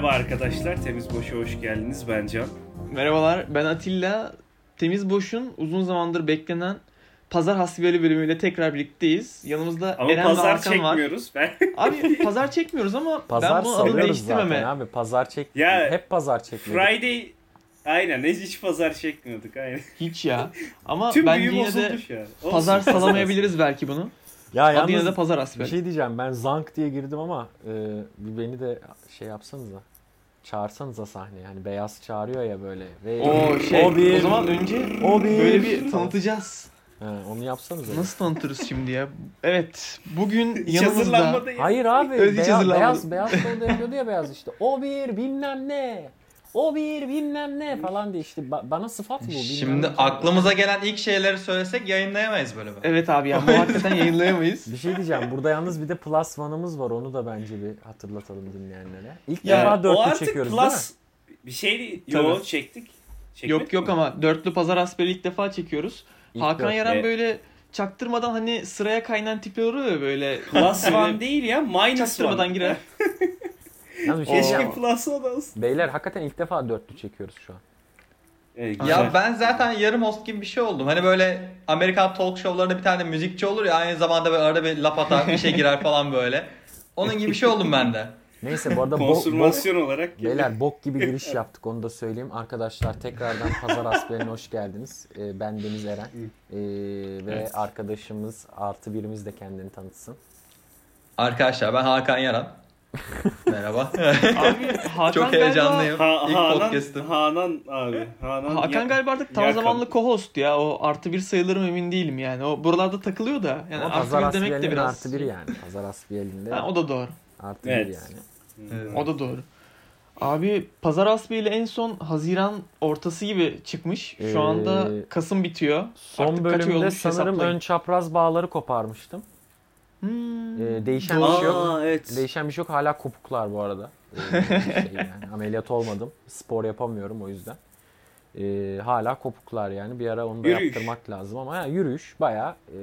Merhaba arkadaşlar, Temiz Boş'a hoş geldiniz. Ben Can. Merhabalar, ben Atilla. Temiz Boş'un uzun zamandır beklenen Pazar Hasbiyeli bölümüyle tekrar birlikteyiz. Yanımızda Ama Eren ve pazar Hakan var. çekmiyoruz. Ben Abi pazar çekmiyoruz ama Pazar ben bunun adını değiştirmeme. zaten abi. Pazar çek. Ya, hep pazar çekmedik. Friday Aynen hiç pazar çekmiyorduk aynen. Hiç ya. Ama Tüm büyü yine de. Olsun. pazar salamayabiliriz belki bunu. Ya Adı yine de Pazar bir Hasbiyeli. şey diyeceğim. Ben zank diye girdim ama e, bir beni de şey yapsanıza. Çağırsanıza sahneye. Yani beyaz çağırıyor ya böyle. Ve O şey, o, bir, zaman önce o bir, böyle bir tanıtacağız. He, onu yapsanıza. Nasıl tanıtırız şimdi ya? Evet, bugün yanımızda. Hayır abi. Hiç beyaz, beyaz, beyaz tonda yapıyordu ya beyaz işte. O bir bilmem ne. O bir bilmem ne falan diye işte ba- bana sıfat mı bu? bilmem Şimdi ne. aklımıza gelen ilk şeyleri söylesek yayınlayamayız böyle. Evet abi ya bu hakikaten yayınlayamayız. Bir şey diyeceğim. Burada yalnız bir de plus one'ımız var. Onu da bence bir hatırlatalım dinleyenlere. İlk Ya, defa dörtlü artık çekiyoruz değil mi? plus bir şey değil. Yo Tabii. çektik. Çekmedik Yok yok mi? ama dörtlü pazar hasbeli ilk defa çekiyoruz. İlk Hakan dörtlü. Yaran Evet. böyle çaktırmadan hani sıraya kaynan tipler oluyor böyle. Plus one değil ya minus Çaktırmadan one. girer. Yalnız bir şey Keşke diyeceğim. olsun. Beyler hakikaten ilk defa dörtlü çekiyoruz şu an. Evet, Ya ben zaten yarım host gibi bir şey oldum. Hani böyle Amerikan talk show'larında bir tane müzikçi olur ya aynı zamanda böyle arada bir laf atar bir şey girer falan böyle. Onun gibi bir şey oldum ben de. Neyse bu arada bo- bo- Konfirmasyon olarak. Beyler bok gibi giriş yaptık onu da söyleyeyim. Arkadaşlar tekrardan Pazar Asbeli'ne hoş geldiniz. Ee, ben Deniz Eren. Ee, ve Evet. arkadaşımız artı birimiz de kendini tanıtsın. Arkadaşlar ben Hakan Yaran. Merhaba. Abi Hakan Çok galiba, heyecanlıyım. Ha, İlk Hanan, podcast'ım. Hanan abi. Hanan Hakan ya- galiba artık tam zamanlı co-host ya. O artı bir sayılırım emin değilim yani. O buralarda takılıyor da. Yani Ama artı Pazar bir demek de biraz. artı biri yani. Pazar Asbeli'nde Ha, o da doğru. artı Evet. bir yani. Evet. O da doğru. Abi Pazar Hasbeli en son Haziran ortası gibi çıkmış. Şu Ee, anda Kasım bitiyor. Son Artık bölümde sanırım ön çapraz bağları koparmıştım. Hmm. Ee, değişen bir Doğru. şey yok. Aa, evet. Değişen bir şey yok. Hala kopuklar bu arada. Ee, şey yani, ameliyat olmadım. Spor yapamıyorum o yüzden. Ee, hala kopuklar yani. Bir ara onu da Yürüyüş. yaptırmak lazım ama yani yürüyüş bayağı e,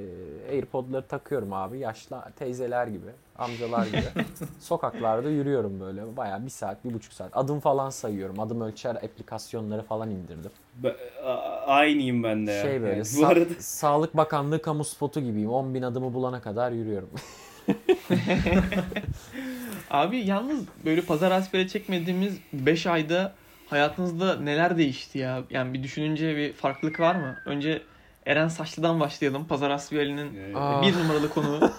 Airpod'ları takıyorum abi. Yaşlı teyzeler gibi, amcalar gibi. Sokaklarda yürüyorum böyle. Bayağı bir saat, bir buçuk saat. Adım falan sayıyorum. Adım ölçer aplikasyonları falan indirdim. A- Aynıyım ben de ya. Şey böyle Yani sa- bu arada Sağlık Bakanlığı kamu spotu gibiyim. 10 bin adımı bulana kadar yürüyorum. Abi yalnız böyle pazar hasbeli çekmediğimiz 5 ayda hayatınızda neler değişti ya? Yani bir düşününce bir farklılık var mı? Önce Eren Saçlı'dan başlayalım. Pazar hasbeli'nin Evet. Aa. bir numaralı konuğu.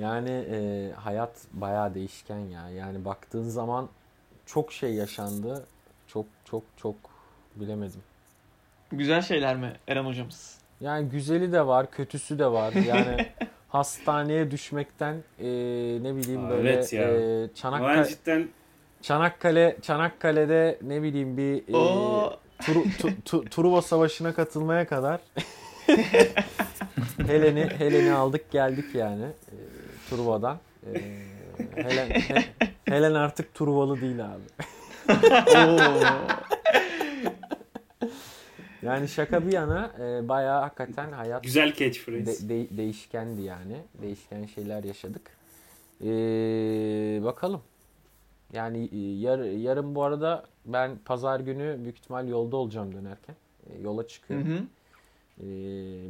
Yani e, hayat bayağı değişken ya. Yani baktığın zaman çok şey yaşandı. Çok çok çok bilemedim. Güzel şeyler mi Eren hocamız? Yani güzeli de var, kötüsü de var. Yani hastaneye düşmekten e, ne bileyim Aa, böyle evet ya. e, ben Çanakkale, cidden Çanakkale Çanakkale'de ne bileyim bir e, Oo. Turu- tu- tu- Truva Savaşı'na katılmaya kadar Helen'i Helen'i aldık geldik yani e, Truva'dan. E, Helen, He- Helen artık Truvalı değil abi. Oo. Yani şaka bir yana e, bayağı hakikaten hayat güzel catchphrase. de- de- değişkendi yani. Değişken şeyler yaşadık. E, bakalım. Yani e, yar, yarın bu arada ben pazar günü büyük ihtimal yolda olacağım dönerken. E, yola Hı çıkıyorum. hı. E,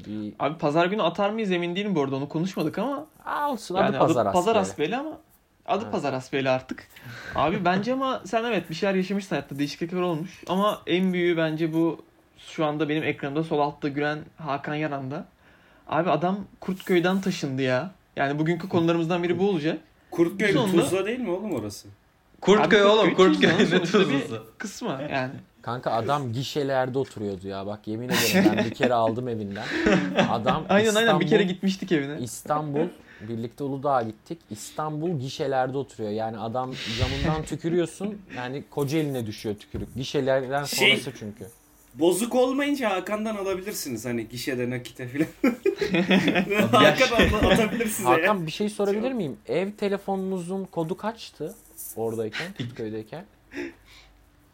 bir Abi pazar günü atar mıyız emin değilim bu arada onu konuşmadık ama. Aa, olsun Yani adı pazar adı pazar hasbeli ama adı Evet. pazar hasbeli artık. Abi bence ama sen evet bir şeyler yaşamışsın hayatta değişiklikler olmuş. Ama en büyüğü bence bu şu anda benim ekranımda sol altta gülen Hakan Yaran'da. Abi adam Kurtköy'den taşındı ya. Yani bugünkü konularımızdan biri bu olacak. Kurtköy Sonunda- Tuzla değil mi oğlum orası? Kurtköy Abi oğlum Kurtköy Tuzla'nın ne sonuçta bir. Kısmı yani. Kanka adam gişelerde oturuyordu ya. Bak yemin ederim ben bir kere aldım evinden. Adam Aynen aynen bir kere İstanbul- gitmiştik evine. İstanbul birlikte Uludağ'a gittik. İstanbul gişelerde oturuyor. Yani adam camından tükürüyorsun. Yani koca eline düşüyor tükürük. Gişelerden Şey- sonrası çünkü. Bozuk olmayınca Hakan'dan alabilirsiniz hani gişede nakite filan. Hakan atabilir size ya. Hakan bir şey sorabilir miyim? Ev telefonunuzun kodu kaçtı? Oradayken, Kurtköy'deyken.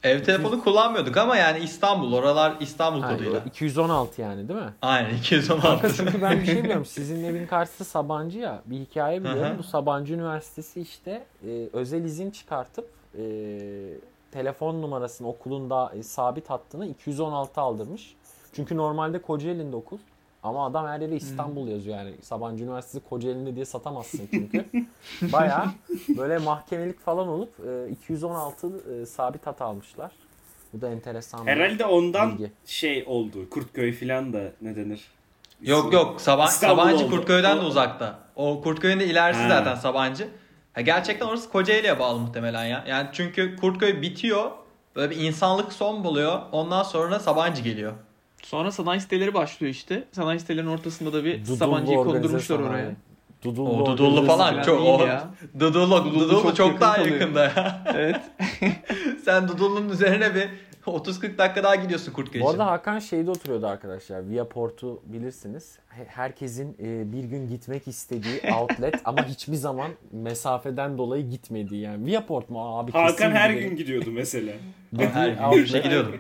Ev telefonu kullanmıyorduk ama yani İstanbul. Oralar İstanbul Ha, koduyla. 216 yani değil mi? Aynen Kanka 216. çünkü ben bir şey biliyorum. Sizin evin karşısı Sabancı ya. Bir hikaye biliyorum. Hı hı. Bu Sabancı Üniversitesi işte e, özel izin çıkartıp e, telefon numarasını okulun da e, sabit hattına 216 aldırmış. Çünkü normalde Kocaeli'nde okul. Ama adam her yere İstanbul yazıyor yani. Sabancı Üniversitesi Kocaeli'nde diye satamazsın çünkü. Baya böyle mahkemelik falan olup e, 216 e, sabit hat almışlar. Bu da enteresan bir Herhalde ondan bilgi. şey oldu. Kurtköy filan da ne denir? Yok yok Saban, İstanbul Sabancı oldu. Kurtköy'den de O- uzakta. O Kurtköy'ün de ilerisi Ha. zaten Sabancı. Ha, gerçekten orası Kocaeli'ye bağlı muhtemelen ya. Yani çünkü Kurtköy bitiyor. Böyle bir insanlık son buluyor. Ondan sonra Sabancı geliyor. Sonra sanayi siteleri başlıyor işte. Sanayi sitelerinin ortasında da bir Dudullu Sabancı'yı kondurmuşlar sanayi. oraya. Dudullu, O Dudullu falan çok o. ya. Dudullu, Dudullu Dudullu çok çok, yakın daha kalıyor. yakında ya. Evet. Sen Dudullu'nun üzerine bir 30-40 dakika daha gidiyorsun Kurtköy Bu için. arada Hakan şeyde oturuyordu arkadaşlar. Viaport'u bilirsiniz. He- Herkesin e, bir gün gitmek istediği outlet ama hiçbir zaman mesafeden dolayı gitmediği yani. Viaport mu abi? kesin Hakan her gidelim gün gidiyordu mesela. Her gün yürüyüşe gidiyordum.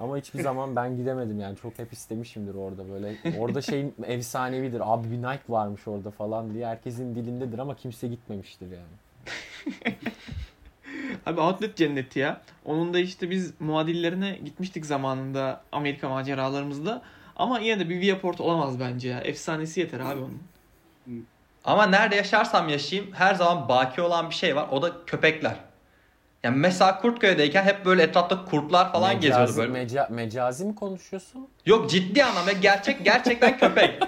Ama hiçbir zaman ben gidemedim yani. Çok hep istemişimdir orada böyle. Orada şey efsanevidir. Abi bir Nike varmış orada falan diye. Herkesin dilindedir ama kimse gitmemiştir yani. Abi outlet cenneti ya. Onun da işte biz muadillerine gitmiştik zamanında Amerika maceralarımızda. Ama yine de bir Viaport olamaz bence ya. Efsanesi yeter abi onun. Ama nerede yaşarsam yaşayayım her zaman baki olan bir şey var. O da köpekler. Yani mesela Kurtköy'deyken hep böyle etrafta kurtlar falan geziyordu böyle. meca- mecazi mi konuşuyorsun? Yok ciddi anlamda gerçek gerçekten köpek.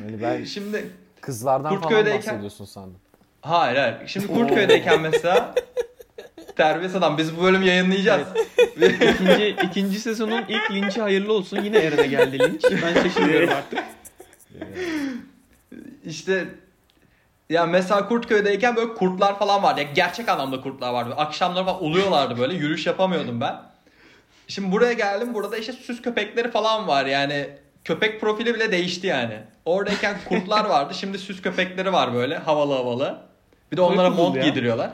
Yani ben Şimdi kızlardan falan Kurtköy'deyken- bahsediyorsun sandım. hayır hayır. Şimdi Kurtköy'deyken mesela terbiyesiz adam biz bu bölümü yayınlayacağız. İkinci, ikinci sezonun ilk linçi hayırlı olsun. Yine Eren'e geldi linç. Ben şaşırmıyorum artık. İşte ya mesela Kurtköy'deyken böyle kurtlar falan vardı. Ya gerçek anlamda kurtlar vardı. Akşamları falan oluyorlardı böyle. Yürüyüş yapamıyordum ben. Şimdi buraya geldim. Burada işte süs köpekleri falan var. Yani köpek profili bile değişti yani. Oradayken kurtlar vardı. Şimdi süs köpekleri var böyle havalı havalı. Bir de onlara mont ya. giydiriyorlar.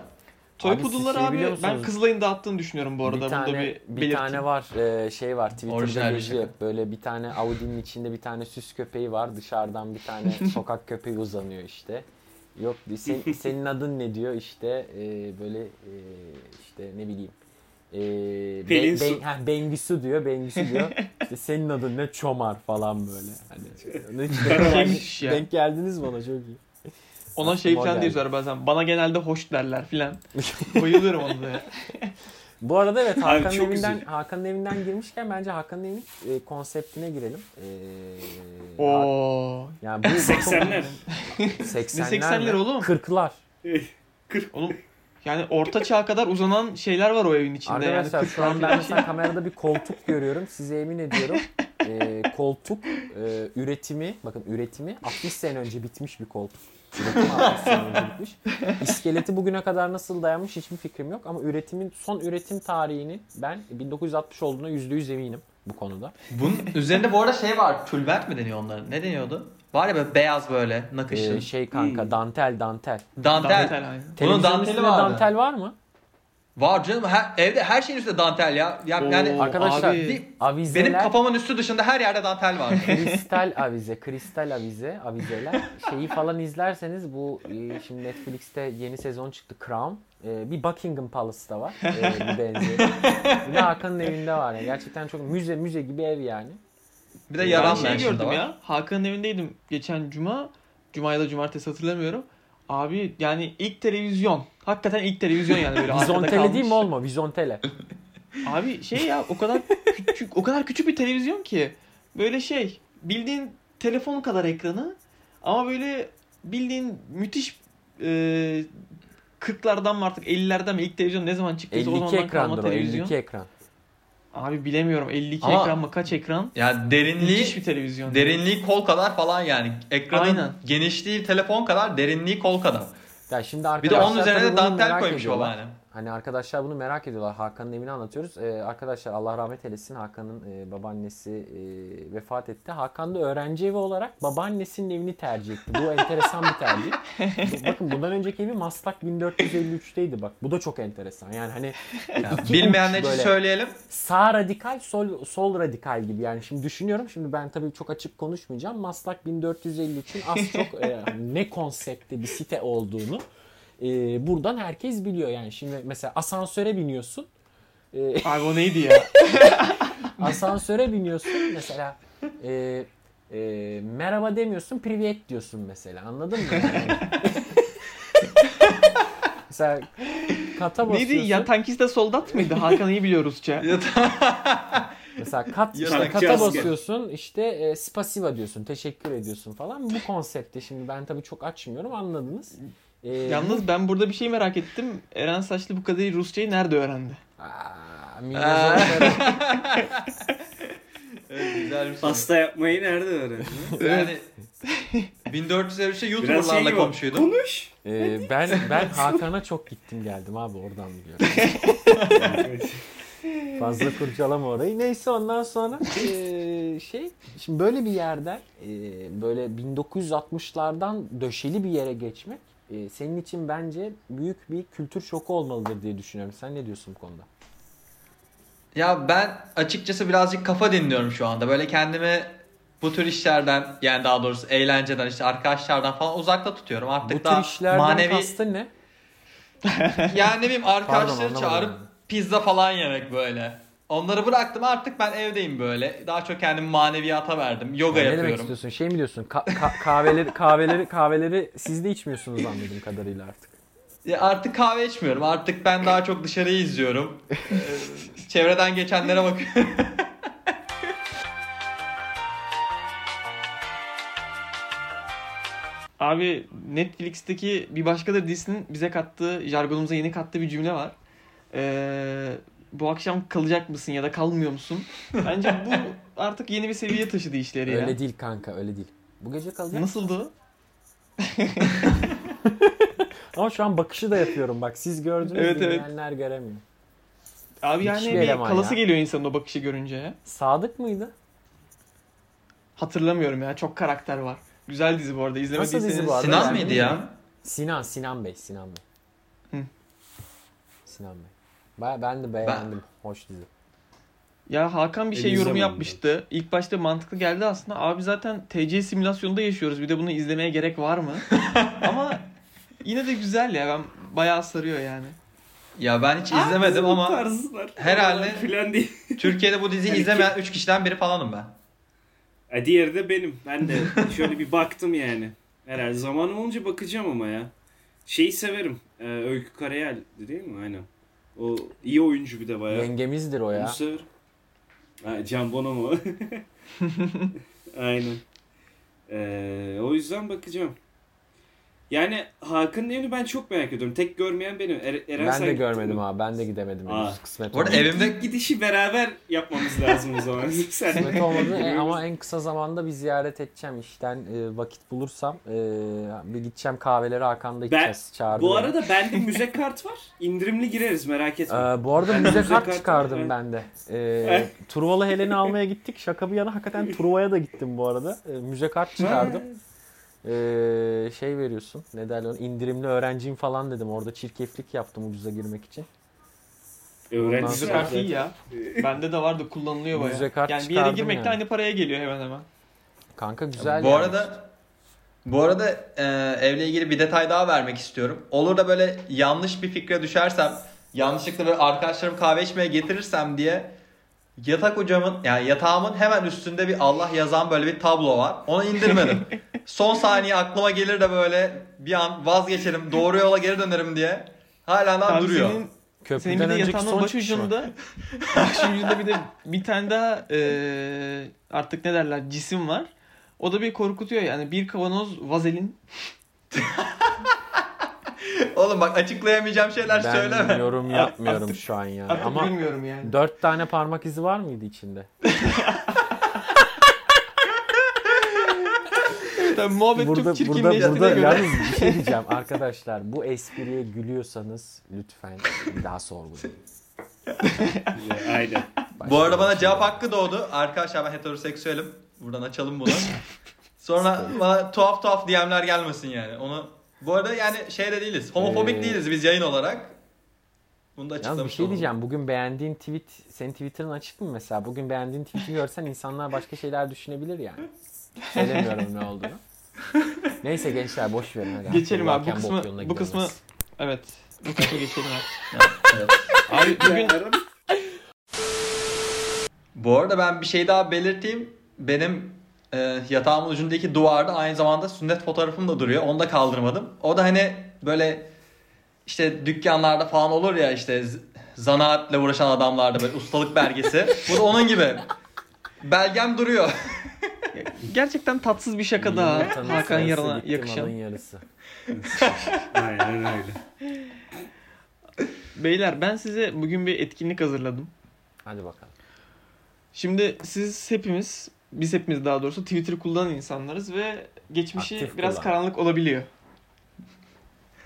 Toy Abi şey abi ben? Kızılay'ın dağıttığını düşünüyorum bu arada. bir Bunu tane da bir bir, belirteyim. tane var e, şey var Twitter'da Orijinal bir şaka. Böyle bir tane Audi'nin içinde bir tane süs köpeği var. Dışarıdan bir tane sokak köpeği uzanıyor işte. Yok sen, senin adın ne diyor işte e, böyle e, işte ne bileyim. E, Pelin ben, ben, ha, Bengisu diyor. Bengisu diyor. İşte senin adın ne? Çomar falan böyle. Hani, denk, ya. denk geldiniz ona çok iyi. Ona şey falan diyorlar bazen. Bana genelde hoş derler filan. Bayılıyorum ona da ya. Bu arada evet Hakan'ın evinden. Hakan'ın evinden girmişken bence Hakan'ın evinin e, konseptine girelim. E, Oo. Yani bu 80'ler. 80'ler, Ne 80'ler mi? oğlum? 40'lar. Oğlum yani orta çağa kadar uzanan şeyler var o evin içinde Arkadaşlar yani. şu an ben mesela kamerada bir koltuk görüyorum. Size emin ediyorum. e, koltuk e, üretimi, bakın üretimi 60 sene önce bitmiş bir koltuk. Üretimi 60 sene önce bitmiş. İskeleti bugüne kadar nasıl dayanmış hiçbir fikrim yok. Ama üretimin son üretim tarihini ben 1960 olduğuna %100 eminim bu konuda. Bunun üzerinde bu arada şey var. Tülbent mi deniyor onların? Ne deniyordu? Var ya böyle beyaz böyle nakışlı. E, şey kanka Hmm. dantel dantel. dantel. Dantel. Bunun danteli vardı. dantel var mı? Var canım. Her, evde her şeyin üstünde dantel ya. ya Oo, yani Arkadaşlar abi. bir- avizeler benim kafamın üstü dışında her yerde dantel var. kristal avize, kristal avize, avizeler. Şeyi falan izlerseniz bu e, şimdi Netflix'te yeni sezon çıktı Crown. E, Bir Buckingham Palace'da var. E, bir benzeri. Bir de Hakan'ın evinde var. Yani gerçekten çok müze müze gibi ev yani. Bir de Ben yaran şey gördüm var. ya. Hakan'ın evindeydim geçen cuma. Cuma ya da cumartesi hatırlamıyorum. Abi yani ilk televizyon. Hakikaten ilk televizyon yani böyle Vizontele değil mi olma? Vizontele. Abi şey ya o kadar küçük o kadar küçük bir televizyon ki böyle şey bildiğin telefon kadar ekranı ama böyle bildiğin müthiş e, 40'lardan mı artık 50'lerden mi ilk televizyon ne zaman çıktıysa o 52 zamandan kalma ekrandır o. televizyon. 52 ekran. Abi bilemiyorum 52 Ama- ekran mı kaç ekran? Yani Müthiş derinliği bir televizyon. derinliği kol kadar falan yani. Ekranın Aynen. genişliği telefon kadar, derinliği kol kadar. Ya şimdi Bir de arkadaşlar onun üzerine de dantel koymuş babaannem. Hani arkadaşlar bunu merak ediyorlar. Hakan'ın evini anlatıyoruz. Ee, arkadaşlar Allah rahmet eylesin. Hakan'ın e, babaannesi e, vefat etti. Hakan da öğrenci evi olarak babaannesinin evini tercih etti. Bu enteresan bir tercih. Bakın bundan önceki evi Maslak 1453'teydi bak. Bu da çok enteresan. Yani hani iki Bilmeyenler için söyleyelim. sağ radikal sol sol radikal gibi yani şimdi düşünüyorum şimdi ben tabii çok açık konuşmayacağım Maslak 1453'ün az çok e, ne konsepte bir site olduğunu e, buradan herkes biliyor yani şimdi mesela asansöre biniyorsun e, Abi o neydi ya? asansöre biniyorsun mesela e, e, merhaba demiyorsun privet diyorsun mesela anladın mı? Yani- mesela kata basıyorsun. neydi? Ya tankiste soldat mıydı? Hakan iyi biliyor Rusça. Mesela kat, işte kata basıyorsun işte e, spasiva diyorsun teşekkür ediyorsun falan. Bu konsepte şimdi ben tabii çok açmıyorum anladınız. E, Yalnız ben burada bir şey merak ettim. Eren Saçlı bu kadar iyi Rusçayı nerede öğrendi? Aa, Minyozorları- Evet, güzel bir soru. Pasta yapmayı nerede öğrendin? Yani 1453'te Biraz şey YouTuber'larla gibi. komşuydum. Konuş. E, ben ben Hakan'a çok gittim geldim abi oradan biliyorum. Fazla kurcalama orayı. Neyse ondan sonra e, şey şimdi böyle bir yerden e, böyle 1960'lardan döşeli bir yere geçmek e, senin için bence büyük bir kültür şoku olmalıdır diye düşünüyorum. Sen ne diyorsun bu konuda? Ya ben açıkçası birazcık kafa dinliyorum şu anda. Böyle kendimi bu tür işlerden yani daha doğrusu eğlenceden işte arkadaşlardan falan uzakta tutuyorum. Artık Bu daha tür işlerden manevi kastın ne? yani ne bileyim arkadaşları anlamadım çağırıp yani. pizza falan yemek böyle. Onları bıraktım artık ben evdeyim böyle. Daha çok kendimi maneviyata verdim. Yoga ne demek yapıyorum. istiyorsun? Şey mi diyorsun? Ka- ka- kahveleri kahveleri kahveleri siz de içmiyorsunuz anladığım kadarıyla artık. Ya artık kahve içmiyorum. Artık ben daha çok dışarıyı izliyorum. Ee, Çevreden geçenlere bakıyorum. Abi Netflix'teki bir başkadır dizisinin bize kattığı, jargonumuza yeni kattığı bir cümle var. Ee, bu akşam kalacak mısın ya da kalmıyor musun? Bence bu artık yeni bir seviyeye taşıdı işleri ya. Öyle değil kanka öyle değil. Bu gece kalacak. Nasıldı? Ama şu an bakışı da yapıyorum bak. Siz gördünüz Evet, evet. dinleyenler göremiyor. Abi yani bir kalası ya. geliyor insanın o bakışı görünce ya. Sadık mıydı? Hatırlamıyorum ya çok karakter var. Güzel dizi bu arada izlemediyseniz. dizi bu arada? Sinan Yani mıydı ya? Sinan, Sinan Bey, Sinan Bey. Hı. Sinan Bey. Ben, ben de beğendim. Hoş dizi. Ya Hakan bir şey Elize yorumu mi yapmıştı. İlk başta mantıklı geldi aslında. Abi zaten TC simülasyonunda yaşıyoruz. Bir de bunu izlemeye gerek var mı? Ama yine de güzel ya. Ben bayağı sarıyor yani. Ya ben hiç izlemedim Aa, ama tarzlar. herhalde- Filan değil. Türkiye'de bu diziyi Yani izlemeyen 3 kişiden biri falanım ben. E, diğeri de benim. Ben de şöyle bir baktım yani. Herhalde zamanım olunca bakacağım ama ya. Şeyi severim. Ee, Öykü Karayel değil mi? Aynen. O iyi oyuncu bir de bayağı. Yengemizdir o ya. Onu severim. Ha, Can Bono mu? Aynen. Ee, o yüzden bakacağım. Yani Hakan'ın evini ben çok merak ediyorum. Tek görmeyen benim. Er- Eren Ben sen de görmedim mi? abi. Ben de gidemedim. Aa. henüz. Kısmet Bu arada olmadı. evimde gidişi beraber yapmamız lazım o zaman. sen Kısmet olmadı E, ama en kısa zamanda bir ziyaret edeceğim. İşten e, vakit bulursam e, bir gideceğim kahveleri Hakan'da içeceğiz. Çağırdı Bu arada bende müze kart var. İndirimli gireriz merak etme. Ee, bu arada Ben müze müze kart çıkardım evet. ben de. Evet. Truvalı Helen'i almaya gittik. Şaka bir yana hakikaten Truva'ya da gittim bu arada. Ee, müze kart çıkardım. Ee, şey veriyorsun. Ne derler indirimli öğrenciyim falan dedim. Orada çirkeflik yaptım ucuza girmek için. Öğrencisi Ondan Müze kartı iyi ya. Bende de vardı kullanılıyor bayağı. Müze kart yani bir yere girmek de yani. aynı paraya geliyor hemen hemen. Kanka güzel bu yani. arada bu arada e, evle ilgili bir detay daha vermek istiyorum. Olur da böyle yanlış bir fikre düşersem, yanlışlıkla böyle arkadaşlarım kahve içmeye getirirsem diye yatak hocamın yani yatağımın hemen üstünde bir Allah yazan böyle bir tablo var. Onu indirmedim. Son saniye aklıma gelir de böyle bir an vazgeçerim, doğru yola geri dönerim diye. Hala daha Abi duruyor. Senin, Köprüden senin bir de yatağın baş ucunda baş ucunda bir de bir tane daha e, artık ne derler cisim var. O da bir korkutuyor yani. Bir kavanoz vazelin. Oğlum bak açıklayamayacağım şeyler Ben söyleme. yorum yapmıyorum Artık- şu an ya. Artık Ama bilmiyorum yani. dört tane parmak izi var mıydı içinde? Tabii muhabbet Burada çok burada çirkinleştiğine burada göre. yalnız bir şey diyeceğim arkadaşlar. Bu espriye gülüyorsanız lütfen bir daha sorgulayın. Aynen. Başka Bu arada bana cevap hakkı doğdu. Arkadaşlar ben heteroseksüelim. Buradan açalım bunu. Sonra bana tuhaf tuhaf DM'ler gelmesin yani. Onu bu arada yani şey de değiliz. Homofobik Ee, değiliz biz yayın olarak. Bunu da Yalnız açıklamış bir şey olalım. diyeceğim. Bugün beğendiğin tweet, senin Twitter'ın açık mı mesela? Bugün beğendiğin tweet'i görsen insanlar başka şeyler düşünebilir yani. Söylemiyorum ne olduğunu. Neyse gençler boş verin hadi. Geçelim abi bu kısmı bu kısmı evet bu kısmı geçelim abi. Evet. Abi bugün Bu arada ben bir şey daha belirteyim. Benim e, yatağımın ucundaki duvarda aynı zamanda sünnet fotoğrafım da duruyor. Onu da kaldırmadım. O da hani böyle işte dükkanlarda falan olur ya işte zanaatle uğraşan adamlarda böyle ustalık belgesi. Bu da onun gibi. Belgem duruyor. gerçekten tatsız bir şaka daha Yumurtanın Hakan gitti, yakışan. yarısı. Aynen öyle. Beyler ben size bugün bir etkinlik hazırladım. Hadi bakalım. Şimdi siz hepimiz, biz hepimiz daha doğrusu Twitter kullanan insanlarız ve geçmişi Aktif biraz kullan. karanlık olabiliyor.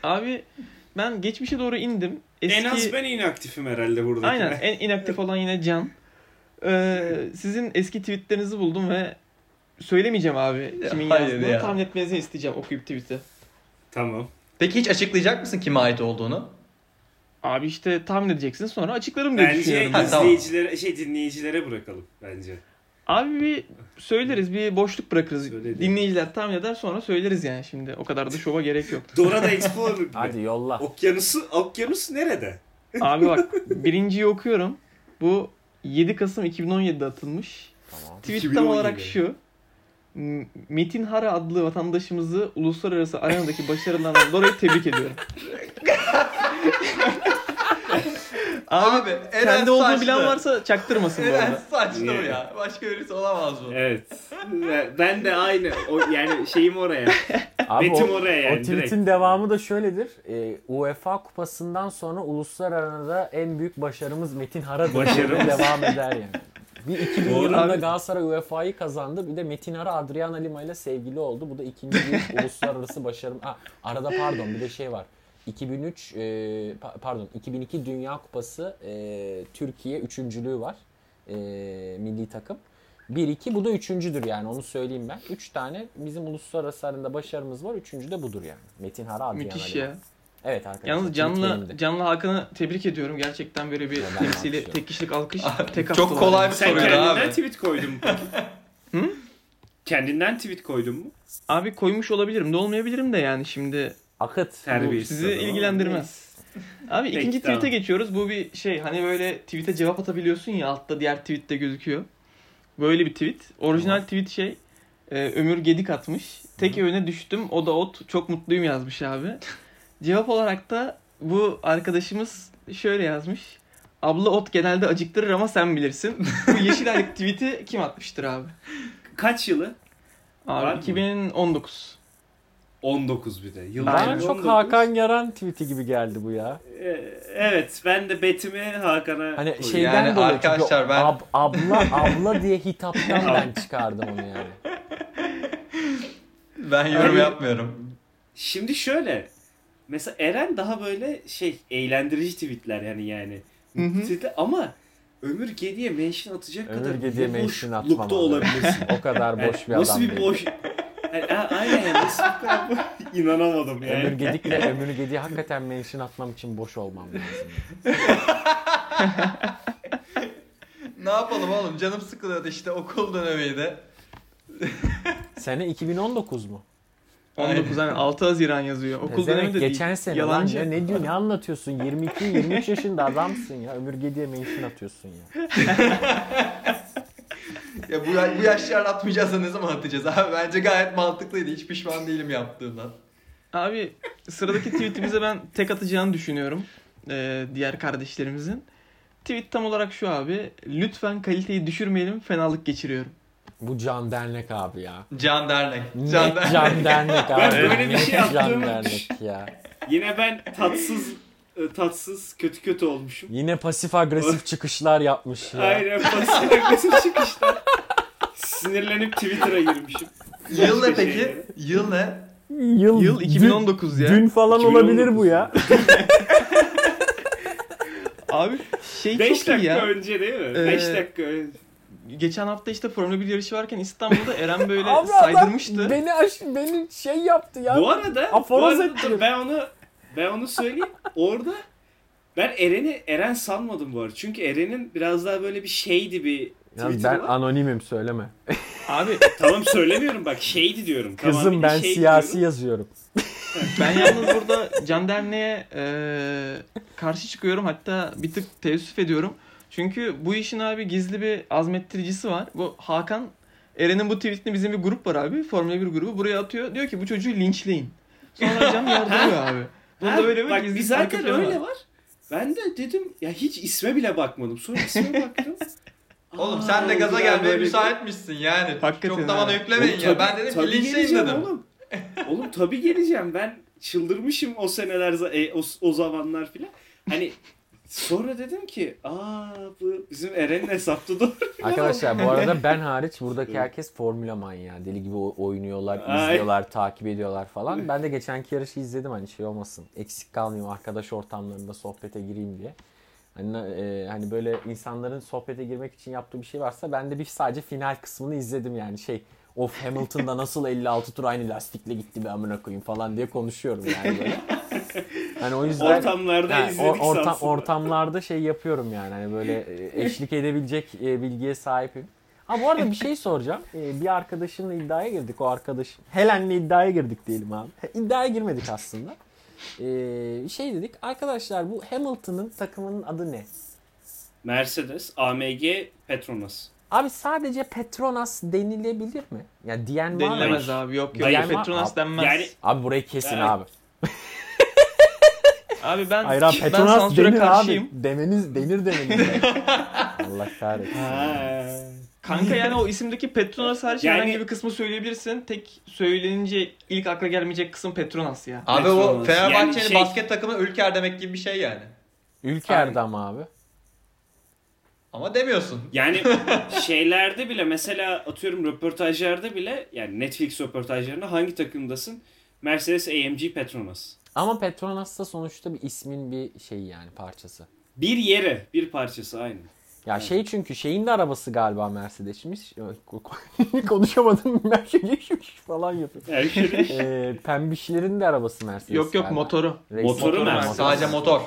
Abi ben geçmişe doğru indim. Eski... En az ben inaktifim herhalde buradaki. Aynen en inaktif olan yine Can. Ee, sizin eski tweetlerinizi buldum ve söylemeyeceğim abi kimin hayır yazdığını. ya. Tahmin etmenizi isteyeceğim okuyup tweet'i. Tamam. Peki hiç açıklayacak mısın kime ait olduğunu? Abi işte tahmin edeceksin sonra açıklarım diye Bence düşünüyorum. Ha, tamam. izleyicilere, şey dinleyicilere bırakalım bence. Abi bir söyleriz bir boşluk bırakırız. Söyle. Dinleyiciler tahmin eder sonra söyleriz yani şimdi. O kadar da şova gerek yok. Dora da Explorer gibi. Hadi yolla. Okyanusu, okyanus nerede? Abi bak birinciyi okuyorum. Bu 7 Kasım 2017'de atılmış. Tamam. Tweet 2017. tam olarak şu. Metin Hara adlı vatandaşımızı uluslararası arenadaki başarılarından dolayı tebrik ediyorum. Abi, Eren kendi olduğunu saçlı. bilen varsa çaktırmasın bu Eren arada. saçlı Niye? ya? Başka birisi olamaz mı? Evet. ben de aynı. O, yani şeyim oraya. Abi Betim o, oraya yani. o tweet'in direkt. devamı da şöyledir. Ee, UEFA kupasından sonra uluslararası en büyük başarımız Metin Hara Başarımız. devam eder yani. Bir 2000 Doğru yılında abi. Galatasaray UEFA'yı kazandı. Bir de Metin Hara Adriana Lima ile sevgili oldu. Bu da ikinci büyük uluslararası başarım. Ha, arada pardon bir de şey var. 2003 e, pa- pardon 2002 Dünya Kupası e, Türkiye üçüncülüğü var. E, milli takım. 1-2 bu da üçüncüdür yani onu söyleyeyim ben. Üç tane bizim uluslararası arasında başarımız var. Üçüncü de budur yani. Metin Hara Adriana Müthiş ya. Evet arkadaşlar. Yalnız Canlı. Canlı Hakan'ı tebrik ediyorum. Gerçekten böyle bir Ya ben temsili tek kişilik alkış. tek Çok kolay yani. bir Sen soruydu kendinden abi. tweet koydun mu? Hı? Kendinden tweet koydun mu? Abi koymuş olabilirim de olmayabilirim de yani şimdi Akıt. Terbiyesiz sizi adam. ilgilendirmez. Abi Peki, ikinci tweet'e tamam. geçiyoruz. Bu bir şey hani böyle tweet'e cevap atabiliyorsun ya altta diğer tweet'te gözüküyor. Böyle bir tweet. Orijinal Tamam. tweet şey e, Ömür Gedik atmış. Tek öğüne düştüm o da ot. Çok mutluyum yazmış abi. Cevap olarak da bu arkadaşımız şöyle yazmış. Abla ot genelde acıktırır ama sen bilirsin. bu yeşil aylık tweet'i kim atmıştır abi? Kaç yılı? Var Abi mı? 2019. 19 bir de. Yıl Aynen. çok 19. Hakan Yaran tweet'i gibi geldi bu ya. Ee, Evet ben de betimi Hakan'a Hani koydum. şeyden Yani dolayı arkadaşlar ben- ab- abla abla diye hitaptan ben çıkardım onu yani. Ben yorum Abi- yapmıyorum. Şimdi şöyle. Mesela Eren daha böyle şey eğlendirici tweetler yani yani. Hı hı. Ama Ömür Gedi'ye mention atacak Ömür kadar Gedi'ye mention atmam olabilirsin. O kadar Yani boş bir nasıl adam bir değil. boş... Aynen. İnanamadım yani. Ömür Gedik'le Ömür Gedik'e hakikaten mention atmam için boş olmam lazım. Ne yapalım oğlum canım sıkılıyordu işte okul dönemiydi. Sene 2019 mu? 19 hani 6 Haziran yazıyor. Okul Pezevenk dönemi de değil. geçen sene Yalancı. lan ya ne diyor ne anlatıyorsun 22 23 yaşında adamsın ya Ömür Gedik'e mention atıyorsun ya. Ya bu, bu yaşlarda atmayacağız ne zaman atacağız abi? Bence gayet mantıklıydı. Hiç pişman değilim yaptığımdan. Abi sıradaki tweetimize ben tek atacağını düşünüyorum. Ee, diğer kardeşlerimizin. Tweet tam olarak şu abi. Lütfen kaliteyi düşürmeyelim fenalık geçiriyorum. Bu Can Dernek abi ya. Can Dernek. Net Can Dernek. Can Dernek abi. Ben böyle bir şey Can yaptığımı Dernek ya. Yine ben tatsız tatsız kötü kötü olmuşum. Yine pasif agresif çıkışlar yapmış ya. Aynen pasif agresif çıkışlar. Sinirlenip Twitter'a girmişim. Yıl ne peki? şeyleri. Yıl ne? Yıl, Yıl 2019 dün, ya. Dün falan 2019. olabilir bu ya. Abi şey 5 çok iyi dakika ya. önce değil mi? Ee, 5 dakika önce. Geçen hafta işte Formula 1 yarışı varken İstanbul'da Eren böyle Abi adam saydırmıştı. beni, aş, beni şey yaptı ya. Bu arada, bu aforoz arada etti. dur, ben onu ben onu söyleyeyim. Orada ben Eren'i Eren sanmadım bu arada. Çünkü Eren'in biraz daha böyle bir şeydi bir Twitter'ı ben var. anonimim söyleme. Abi Tamam söylemiyorum bak şeydi diyorum. Kızım Tamamıyla ben şey siyasi diyorum. yazıyorum. ben yalnız burada Can Derneğe eee, karşı çıkıyorum. Hatta bir tık teessüf ediyorum. Çünkü bu işin abi gizli bir azmettiricisi var. Bu Hakan Eren'in bu tweetinde bizim bir grup var abi. Formula 1 grubu. Buraya atıyor. Diyor ki bu çocuğu linçleyin. Sonra Can yardırıyor abi. Bunda böyle bak bir zaten öyle var. Ben de dedim ya hiç isme bile bakmadım. Sonra isme baktım. Oğlum sen de Aa, gaza gelmeye müsaitmişsin yani. Hakikaten Çok da bana yüklemeyin Oğlum ya. tabii- Ben dedim tabii geleceğim dedim. Oğlum. oğlum tabii geleceğim. Ben çıldırmışım o seneler e, o, o zamanlar filan. Hani sonra dedim ki aa bu bizim Eren'in hesapta doğru. Arkadaşlar bu arada ben hariç buradaki herkes formüla manyağı. Deli gibi oynuyorlar, Ay. izliyorlar, takip ediyorlar falan. Ben de geçenki yarışı izledim hani şey olmasın. Eksik kalmayayım arkadaş ortamlarında sohbete gireyim diye. Hani, e, hani böyle insanların sohbete girmek için yaptığı bir şey varsa ben de bir sadece final kısmını izledim yani şey of Hamilton'da nasıl 56 tur aynı lastikle gitti be amına koyayım falan diye konuşuyorum yani böyle. Hani o yüzden Ortamlarda Ha, izledik or- ortam, sansın. ortamlarda şey yapıyorum yani hani böyle e, eşlik edebilecek e, bilgiye sahibim. Ha bu arada bir şey soracağım. E, bir arkadaşımla iddiaya girdik o arkadaş. Helen'le iddiaya girdik diyelim abi. İddiaya girmedik aslında. E, şey dedik arkadaşlar bu Hamilton'ın takımının adı ne? Mercedes, AMG, Petronas. Abi sadece Petronas denilebilir mi? Ya diyen var mı? Denilemez abi yok yok. Diyen var- Petronas Abi, denmez. yani- Abi burayı kesin Evet. abi. Abi ben ben Petronas sansüre denir karşıyım. abi. Demeniz denir demeniz. Allah kahretsin. Kanka yani o isimdeki Petronas hariç Yani- herhangi bir kısmı söyleyebilirsin. Tek söylenince ilk akla gelmeyecek kısım Petronas ya. Abi o Petronas. Fenerbahçe'nin Yani şey- basket takımı Ülker demek gibi bir şey yani. Ülker'dam abi. Ama demiyorsun. Yani şeylerde bile mesela atıyorum röportajlarda bile yani Netflix röportajlarında hangi takımdasın? Mercedes AMG Petronas. Ama Petronas da sonuçta bir ismin bir şeyi yani parçası. Bir yere bir parçası aynı. Ya şey çünkü şeyin de arabası galiba Mercedes'miş. Konuşamadım Mercedes'miş falan yapıyor. Yani ee, pembişlerin de arabası Mercedes Yok yok galiba. motoru. Racing Motoru motor, Mercedes. Sadece motor.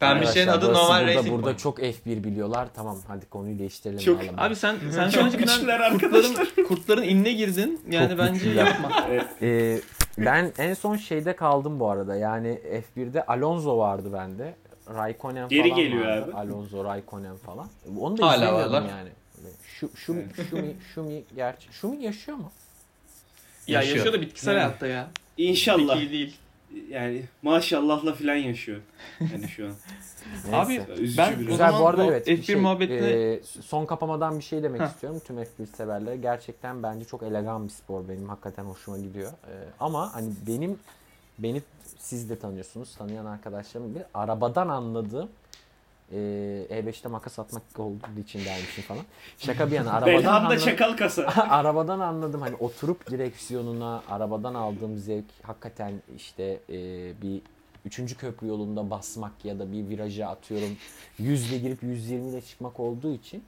Pembişlerin Arkadaşlar, adı normal burada, Racing Burada Point. çok F1 biliyorlar. Tamam hadi konuyu değiştirelim. Çok-. Abi sen sen şu Çok an güçlüler kurtların, kurtların inine girdin. Yani Çok bence yapma. Ee, ben en son şeyde kaldım bu arada. Yani F1'de Alonso vardı bende. Raikkonen Geri falan geliyor vardı. abi. Alonso, Raikkonen falan. Onu da Hala izlemiyordum varlar. yani. Böyle Şu, şu, Şumi, Şumi gerçi. Şumi yaşıyor mu? Ya Yaşıyor. yaşıyor da bitkisel hayatta ya. İnşallah. Pek iyi değil. Yani maşallahla falan yaşıyor. Yani şu an. Neyse. Abi Üzücü ben bir- o Güzel bu arada evet. bir F1 muhabbetine e, son kapamadan bir şey demek Heh. istiyorum tüm F1 severlere. Gerçekten bence çok elegan bir spor benim hakikaten hoşuma gidiyor. E, ama hani benim beni siz de tanıyorsunuz tanıyan arkadaşlarım bir arabadan anladığım e, E5'te makas atmak olduğu için dermişim falan. Şaka bir yana arabadan Belhanda anladım. çakal kasa. arabadan anladım hani oturup direksiyonuna arabadan aldığım zevk hakikaten işte e, bir üçüncü köprü yolunda basmak ya da bir viraja atıyorum 100 ile girip 120 ile çıkmak olduğu için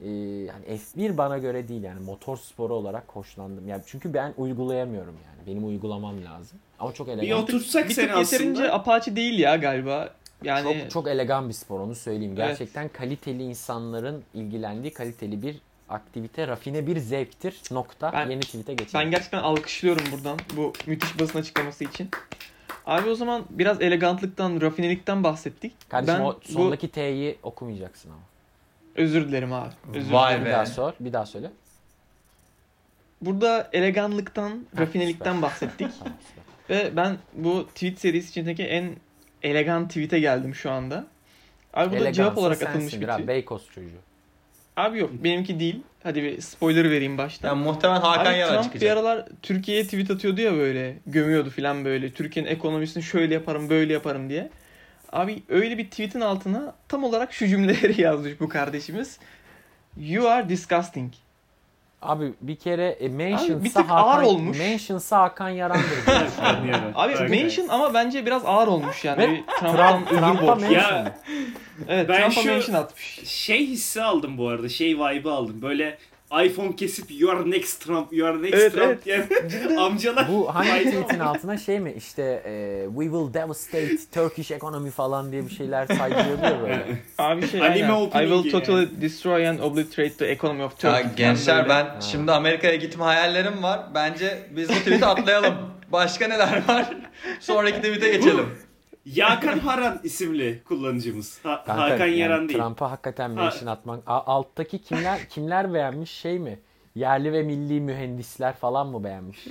e, yani F1 bana göre değil yani motor sporu olarak hoşlandım. Yani çünkü ben uygulayamıyorum yani. Benim uygulamam lazım. Ama çok Bir elegan. oturtsak bir seni tık yeterince aslında. Apache değil ya galiba. Yani Çok çok elegan bir spor onu söyleyeyim. Evet. Gerçekten kaliteli insanların ilgilendiği kaliteli bir aktivite, rafine bir zevktir. Nokta. Ben- Yeni tweet'e geçelim. ben gerçekten alkışlıyorum buradan bu müthiş basın açıklaması için. Abi o zaman biraz elegantlıktan, rafinelikten bahsettik. Kardeşim ben o bu sondaki T'yi okumayacaksın ama. özür dilerim abi. Özür Vay dilerim. Bir be. daha sor. Bir daha söyle. Burada eleganlıktan, rafinelikten bahsettik. Ve ben bu tweet serisi içindeki en elegan tweet'e geldim şu anda. Abi bu da cevap olarak atılmış bir tweet. Beykoz çocuğu. Abi yok benimki değil. Hadi bir spoiler vereyim baştan. Yani muhtemelen Hakan Abi Yaran Trump bir aralar Türkiye'ye tweet atıyordu ya böyle. Gömüyordu falan böyle. Türkiye'nin ekonomisini şöyle yaparım böyle yaparım diye. Abi öyle bir tweetin altına tam olarak şu cümleleri yazmış bu kardeşimiz. You are disgusting. Abi bir kere e, Abi bir Mansions'a tık ağır Hakan, olmuş. Mansions'a Hakan Yaran'dır. Anlıyorum. Abi Okey. mention ama bence biraz ağır olmuş yani. Ve Bir Trump'tan Trump, Trump'a mention. Ya Evet Ben Trump'a şu- mention atmış. şey hissi aldım bu arada. Şey vibe'ı aldım. Böyle iPhone kesip you are next Trump, you are next Evet, Trump yani amcalar. Bu hangi tweet'in altına şey mi işte e, we will devastate Turkish economy falan diye bir şeyler saydırıyordu ya böyle. Abi şey Anime aynen. I will yani. totally destroy and obliterate the economy of Ya Turkey. gençler ben Ha. şimdi Amerika'ya gitme hayallerim var. Bence biz bu tweet'i atlayalım. Başka neler var? Sonraki tweet'e geçelim. Yakan Haran isimli kullanıcımız. Ha- Kanka, Hakan yani Yaran değil. Trump'a hakikaten mention atmak. A- alttaki kimler kimler beğenmiş şey mi? Yerli ve milli mühendisler falan mı beğenmiş?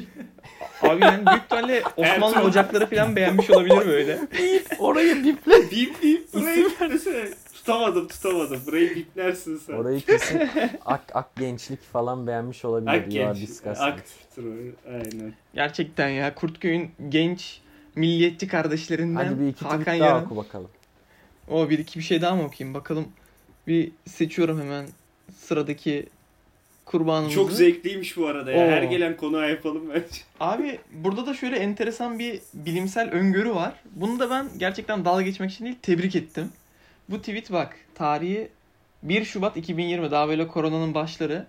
Abi yani büyük ihtimalle Osmanlı Ertuğrul- ocakları falan beğenmiş olabilir böyle. Orayı biple. Bip bip burayı biplesene. Tutamadım tutamadım. Burayı biplersin sen. Orayı kesin ak, ak gençlik falan beğenmiş olabilir. Ak You are genç. disgusting. O. Aynen. Gerçekten ya Kurtköy'ün genç milliyetçi kardeşlerinden Hadi bir iki Hakan daha oku bakalım. O bir iki bir şey daha mı okuyayım bakalım. Bir seçiyorum hemen sıradaki kurbanımızı. Çok zevkliymiş bu arada ya. Oo. Her gelen konuğa yapalım bence. Abi burada da şöyle enteresan bir bilimsel öngörü var. Bunu da ben gerçekten dalga geçmek için değil tebrik ettim. Bu tweet bak tarihi 1 Şubat 2020 daha böyle koronanın başları.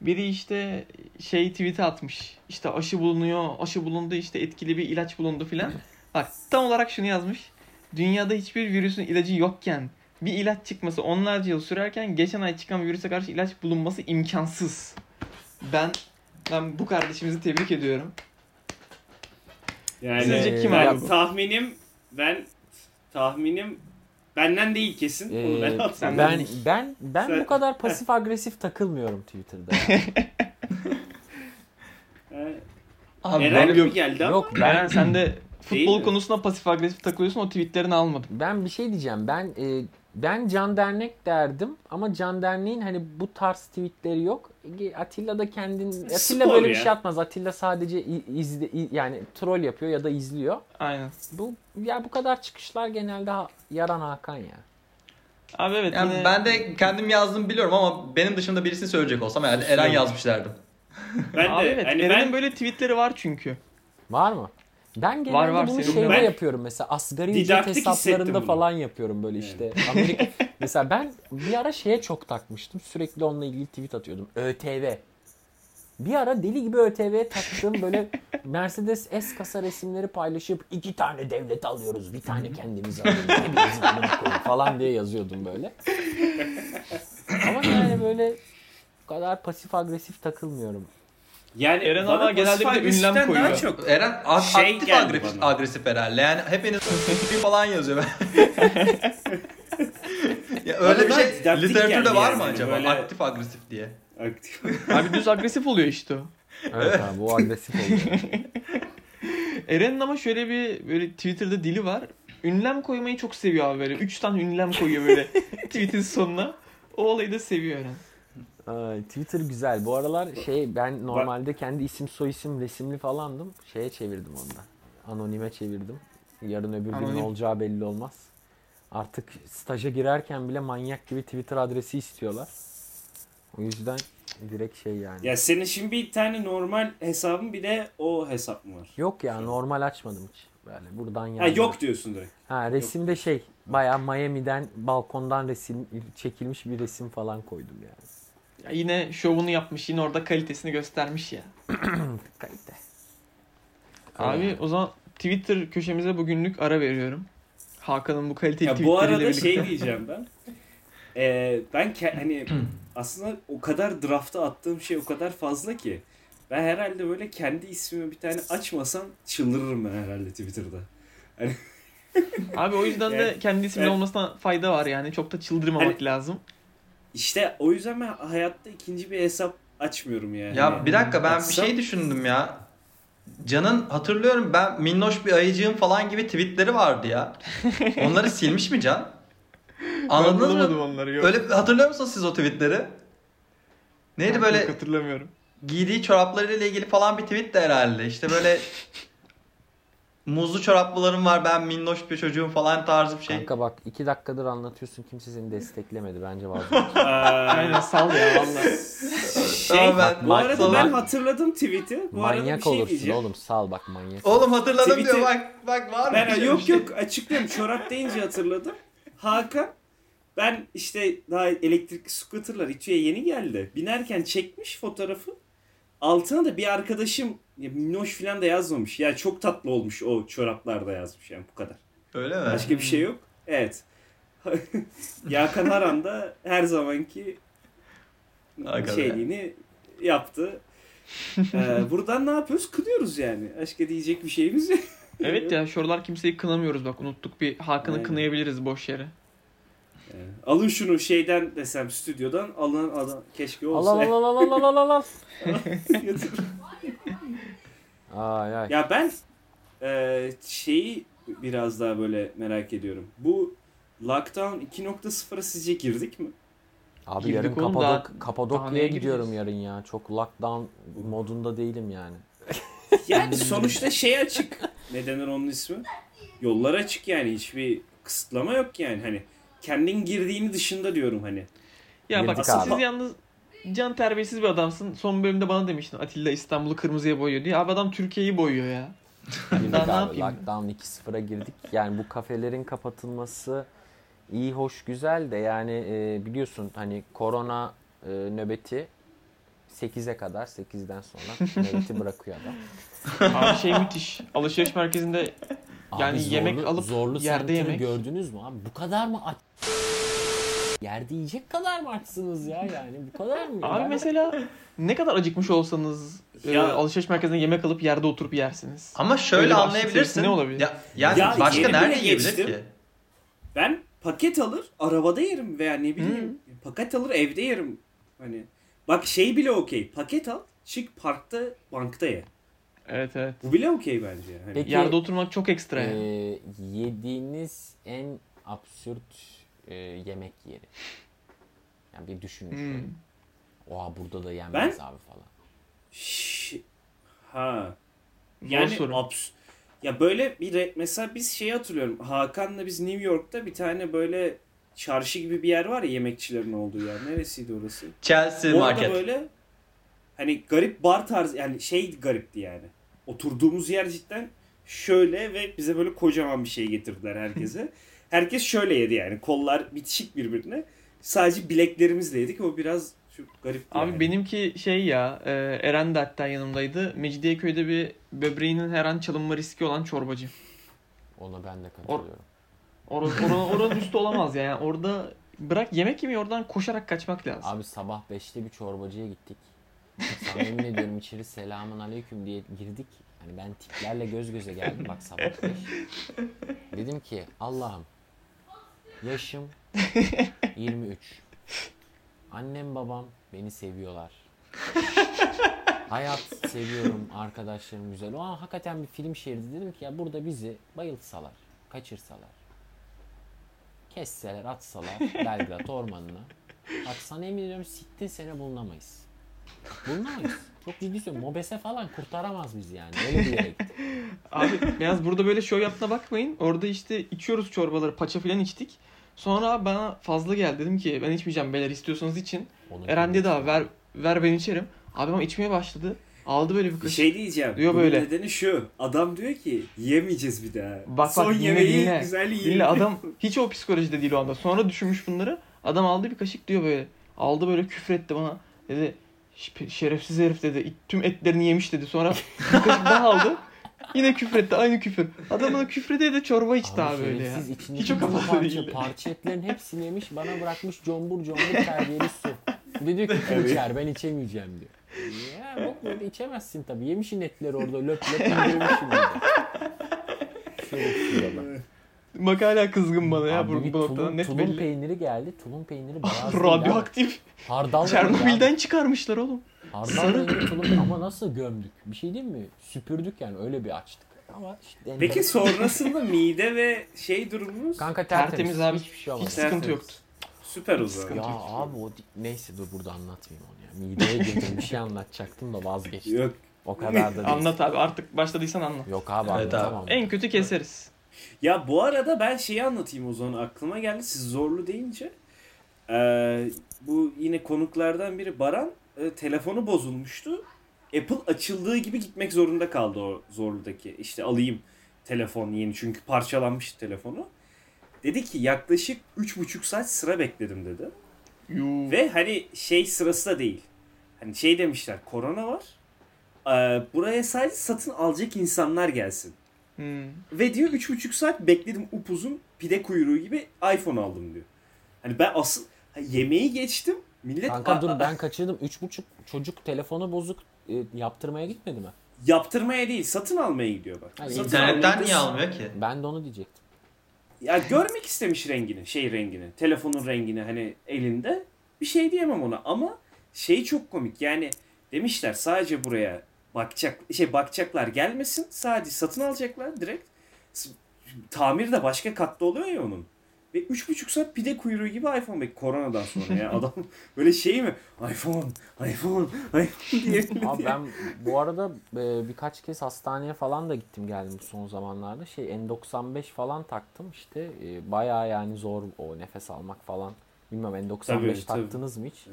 Biri işte şey tweet'i atmış. İşte aşı bulunuyor, aşı bulundu işte etkili bir ilaç bulundu filan. Bak tam olarak şunu yazmış. Dünyada hiçbir virüsün ilacı yokken bir ilaç çıkması onlarca yıl sürerken geçen ay çıkan virüse karşı ilaç bulunması imkansız. Ben ben bu kardeşimizi tebrik ediyorum. Yani Sizce kim abi bu? tahminim ben tahminim benden değil kesin. Onu ben Ee, atsam. ben ben ben Sen- bu kadar pasif agresif takılmıyorum Twitter'da. Ee, Abi Eren gibi geldi ama. Yok ben sen de futbol konusunda pasif agresif takılıyorsun o tweetlerini almadım. ben bir şey diyeceğim. Ben e, ben Can Dernek derdim ama Can Dernek'in hani bu tarz tweetleri yok. Atilla da kendin Atilla Spor böyle ya. bir şey atmaz. Atilla sadece izle, yani troll yapıyor ya da izliyor. Aynen. Bu ya bu kadar çıkışlar genelde yaran Hakan ya. Abi evet Yani yine ben de kendim yazdım biliyorum ama benim dışında birisini söyleyecek olsam herhalde Eren yazmış derdim. Ben Abi de evet hani Eren'in ben böyle tweetleri var çünkü. Var mı? Ben genelde Var, var, bunu senin şeyde ben- yapıyorum mesela asgari ücret hesaplarında falan yapıyorum böyle işte. Amerika mesela ben bir ara şeye çok takmıştım. Sürekli onunla ilgili tweet atıyordum. ÖTV. Bir ara deli gibi ÖTV'ye taktığım böyle Mercedes S kasa resimleri paylaşıp iki tane devlet alıyoruz, bir tane kendimiz alıyoruz, falan diye yazıyordum böyle. Ama yani böyle bu kadar pasif agresif takılmıyorum. Yani Eren ama genelde bir de ünlem agresiften daha koyuyor. çok Eren a- Şey aktif agresif, bana. agresif herhalde. Yani hepiniz falan yazıyor. ya öyle bir şey literatürde var yani. mı acaba? Böyle- Aktif agresif diye. aktif. Abi düz agresif oluyor işte o. Evet abi bu agresif oluyor. Eren'in ama şöyle bir böyle Twitter'da dili var. Ünlem koymayı çok seviyor abi böyle. Üç tane ünlem koyuyor böyle tweet'in sonuna. O olayı da seviyor Eren. Ay, Twitter güzel. Bu aralar şey ben normalde kendi isim soy isim resimli falandım. Şeye çevirdim onu da. Anonime çevirdim. Yarın öbür gün ne Anonim. olacağı belli olmaz. Artık staja girerken bile manyak gibi Twitter adresi istiyorlar. O yüzden direkt şey yani. Ya senin şimdi bir tane normal hesabın bir de o hesap mı var? Yok ya normal açmadım hiç. Böyle buradan Ha yani. yok diyorsun direkt. Ha resimde şey bayağı Miami'den balkondan resim çekilmiş bir resim falan koydum yani. Ya yine şovunu yapmış yine orada kalitesini göstermiş ya. Kalite. Abi o zaman Twitter köşemize bugünlük ara veriyorum. Hakan'ın bu kaliteli Ya bu arada birlikte. şey diyeceğim ben. Ee, ben ke- hani aslında o kadar drafta attığım şey o kadar fazla ki. Ben herhalde böyle kendi ismimi bir tane açmasam çıldırırım ben herhalde Twitter'da. Abi o yüzden de Yani- kendi ismin Evet. olmasına fayda var yani. Çok da çıldırmamak Hani- lazım. İşte o yüzden ben hayatta ikinci bir hesap açmıyorum yani. Ya bir dakika ben bir Açsam- şey düşündüm ya. Can'ın hatırlıyorum ben minnoş bir ayıcığım falan gibi tweetleri vardı ya. Onları silmiş mi Can? Anladınız ben mı? onları yok. Öyle hatırlıyor musunuz siz o tweetleri? Neydi Yok, böyle yok, hatırlamıyorum. giydiği... çoraplarıyla ilgili falan bir tweet de herhalde. İşte böyle muzlu çoraplılarım var ben minnoş bir çocuğum falan tarzı bir şey. Kanka bak iki dakikadır anlatıyorsun kimse seni desteklemedi bence vazgeç. Aynen sal ya valla. Şey, Tamam, ben- bu arada Bak- ben hatırladım tweet'i. Bu arada bir manyak şey olursun diyeceğim. oğlum sal bak manyak. Oğlum hatırladım Tweet'i- diyor bak bak var mı? Ben şey, yok şey? yok açıklıyorum. Çorap deyince hatırladım. Hakan ben işte daha elektrikli scooterlar İTÜ'ye yeni geldi. Binerken çekmiş fotoğrafı. Altına da bir arkadaşım ya minnoş falan da yazmamış. Ya çok tatlı olmuş o çoraplarda yazmış yani bu kadar. Öyle mi? Başka bir şey yok. Evet. Yakan Haran da her zamanki Aga be. şeyliğini yaptı. Ee, buradan ne yapıyoruz? Kınıyoruz yani. Başka diyecek bir şeyimiz yok. Evet ya şuralar kimseyi kınamıyoruz bak unuttuk bir Hakan'ı Aynen. kınayabiliriz boş yere. Alın şunu şeyden desem stüdyodan alın adam keşke olsa. al al al al al al al. Ay ay. ya ben e, şeyi biraz daha böyle merak ediyorum. Bu Lockdown 2.0'a sizce girdik mi? Abi Girdik yarın Kapadok daha- Kapadokya'ya gidiyorum yarın ya. Çok lockdown modunda değilim yani. Yani sonuçta şey açık. Ne denir onun ismi? Yollar açık yani. Hiçbir kısıtlama yok yani. Hani kendin girdiğini dışında diyorum hani. Ya bak Girdik abi. siz yalnız can terbiyesiz bir adamsın. Son bölümde bana demiştin Atilla İstanbul'u kırmızıya boyuyor diye. Abi adam Türkiye'yi boyuyor ya. Girdik Daha ne abi. yapayım? Lockdown 2.0'a girdik. Yani bu kafelerin kapatılması iyi hoş güzel de yani e, biliyorsun hani korona e, nöbeti 8'e kadar 8'den sonra nöbeti bırakıyor adam. Abi şey müthiş. Alışveriş merkezinde Yani Abi yemek zorlu, alıp zorlu yerde yemek. gördünüz mü abi? Bu kadar mı aç? Yerde yiyecek kadar mı açsınız ya yani? Bu kadar mı? abi Ben- mesela ne kadar acıkmış olsanız e, Ya- alışveriş merkezinde yemek alıp yerde oturup yersiniz. Ama şöyle Öyle anlayabilirsin. ne olabilir? Ya, yani Ya başka nerede yiyebilir ki? Ben paket alır arabada yerim veya ne bileyim paket alır evde yerim. Hani bak şey bile okey. Paket al çık parkta bankta ye. Evet evet. Bu bile okey bence. Hani Peki, Yerde oturmak çok ekstra e, yani. yediğiniz en absürt e, yemek yeri. Yani bir düşünün şöyle. Hmm. Oha burada da yenmez Ben- abi falan. Şş, ha. Yani abs ya böyle bir re- mesela biz şey hatırlıyorum. Hakan'la biz New York'ta bir tane böyle çarşı gibi bir yer var ya yemekçilerin olduğu yer. Neresiydi orası? Chelsea Orada market. böyle hani garip bar tarzı yani şey garipti yani. Oturduğumuz yer cidden şöyle ve bize böyle kocaman bir şey getirdiler herkese. Herkes şöyle yedi yani. Kollar bitişik birbirine. Sadece bileklerimizle yedik. O biraz çok garipti Abi yani. benimki şey ya e, Eren de hatta yanımdaydı. Mecidiyeköy'de bir böbreğinin her an çalınma riski olan çorbacı. Ona ben de katılıyorum. Or or oranın üstü olamaz ya. yani. Orada bırak yemek yemeyi oradan koşarak kaçmak lazım. Abi sabah 5'te bir çorbacıya gittik. Sana yemin ediyorum içeri selamun aleyküm diye girdik. Hani ben tiplerle göz göze geldim bak sabah 5. Dedim ki Allah'ım yaşım 23. Annem babam beni seviyorlar. Hayat seviyorum arkadaşlarım güzel. O an hakikaten bir film şeridi dedim ki ya burada bizi bayıltsalar, kaçırsalar. Kesseler, atsalar Belgrad ormanına. Bak sana emin ediyorum sittin sene bulunamayız. Bulunamayız. Çok ciddi söylüyorum. Mobese falan kurtaramaz bizi yani. Öyle bir yere gittik. Abi biraz burada böyle şov yaptığına bakmayın. Orada işte içiyoruz çorbaları, paça falan içtik. Sonra bana fazla geldi. Dedim ki ben içmeyeceğim beyler istiyorsanız için. Onu Eren dedi abi ver, ver ben içerim. Abi ama içmeye başladı. Aldı böyle bir Bir kaşık. şey diyeceğim. Diyor Bunun böyle. nedeni şu. Adam diyor ki yemeyeceğiz bir daha. Bak bak Son dinle yemeği dinle. güzel yiyelim. Dinle adam hiç o psikolojide değil o anda. Sonra düşünmüş bunları. Adam aldı bir kaşık diyor böyle. Aldı böyle küfretti bana. Dedi "Ş- şerefsiz herif dedi. Tüm etlerini yemiş dedi. Sonra bir kaşık daha aldı. Yine küfretti aynı küfür. Adam bana küfredi de çorba içti abi, öyle ya. Hiç o kafada parça, değildi. parça etlerin hepsini yemiş bana bırakmış combur combur terbiyeli su. Bir diyor ki "Kim içer ben içemeyeceğim diyor. Ya bok böyle içemezsin tabii. Yemişin etleri orada löp löp indirmişsin. Şerefsiz adam. Bak hala kızgın bana ya Abi bu, bu noktadan tulum, net tulum belli. peyniri geldi. Tulum peyniri beyaz değil abi. Radyoaktif. Hardal Çernobil'den abi. çıkarmışlar oğlum. Hardal sarı. tulum ama nasıl gömdük? Bir şey değil mi? Süpürdük yani öyle bir açtık. Ama işte Peki sonrasında mide ve şey durumunuz Kanka tertemiz, Tertemiz abi. Hiçbir şey olmadı. Hiç sıkıntı Tertemiz. yoktu. süper o zaman. Ya abi o neyse dur burada anlatmayayım onu ya. Mideye girdim bir şey anlatacaktım da vazgeçtim. Yok O kadar da değil. Anlat abi artık başladıysan anlat. Yok abi Evet abi. anlatamam. En kötü keseriz. Ya bu arada ben şeyi anlatayım o zaman aklıma geldi. Siz zorlu deyince. Ee, bu yine konuklardan biri Baran e, telefonu bozulmuştu. Apple açıldığı gibi gitmek zorunda kaldı o zorludaki. İşte alayım telefon yeni çünkü parçalanmış telefonu. Dedi ki yaklaşık 3,5 saat sıra bekledim dedi. Yuu. Ve hani şey sırası da değil. Hani şey demişler korona var. Ee, buraya sadece satın alacak insanlar gelsin. Hmm. Ve diyor 3,5 saat bekledim upuzun pide kuyruğu gibi iPhone aldım diyor. Hani ben asıl ha, yemeği geçtim. Millet Kanka dur a- ben kaçırdım. Üç buçuk çocuk telefonu bozuk e, yaptırmaya gitmedi mi? yaptırmaya değil satın almaya gidiyor bak. Ha, Satın İnternetten almaya- niye almıyor ki? Ben de onu diyecektim. Ya görmek istemiş rengini, şey rengini, telefonun rengini hani elinde. Bir şey diyemem ona ama şey çok komik. Yani demişler sadece buraya bakacak şey bakacaklar gelmesin. Sadece satın alacaklar direkt. Tamir de başka katta oluyor ya onun. Ve üç buçuk saat pide kuyruğu gibi iPhone bek koronadan sonra ya adam böyle şey mi? iPhone, iPhone, iPhone diye. Abi ben bu arada e, birkaç kez hastaneye falan da gittim geldim son zamanlarda. Şey N95 falan taktım işte. E, bayağı yani zor o nefes almak falan. Bilmem N95 Tabii, tabii. taktınız mı hiç?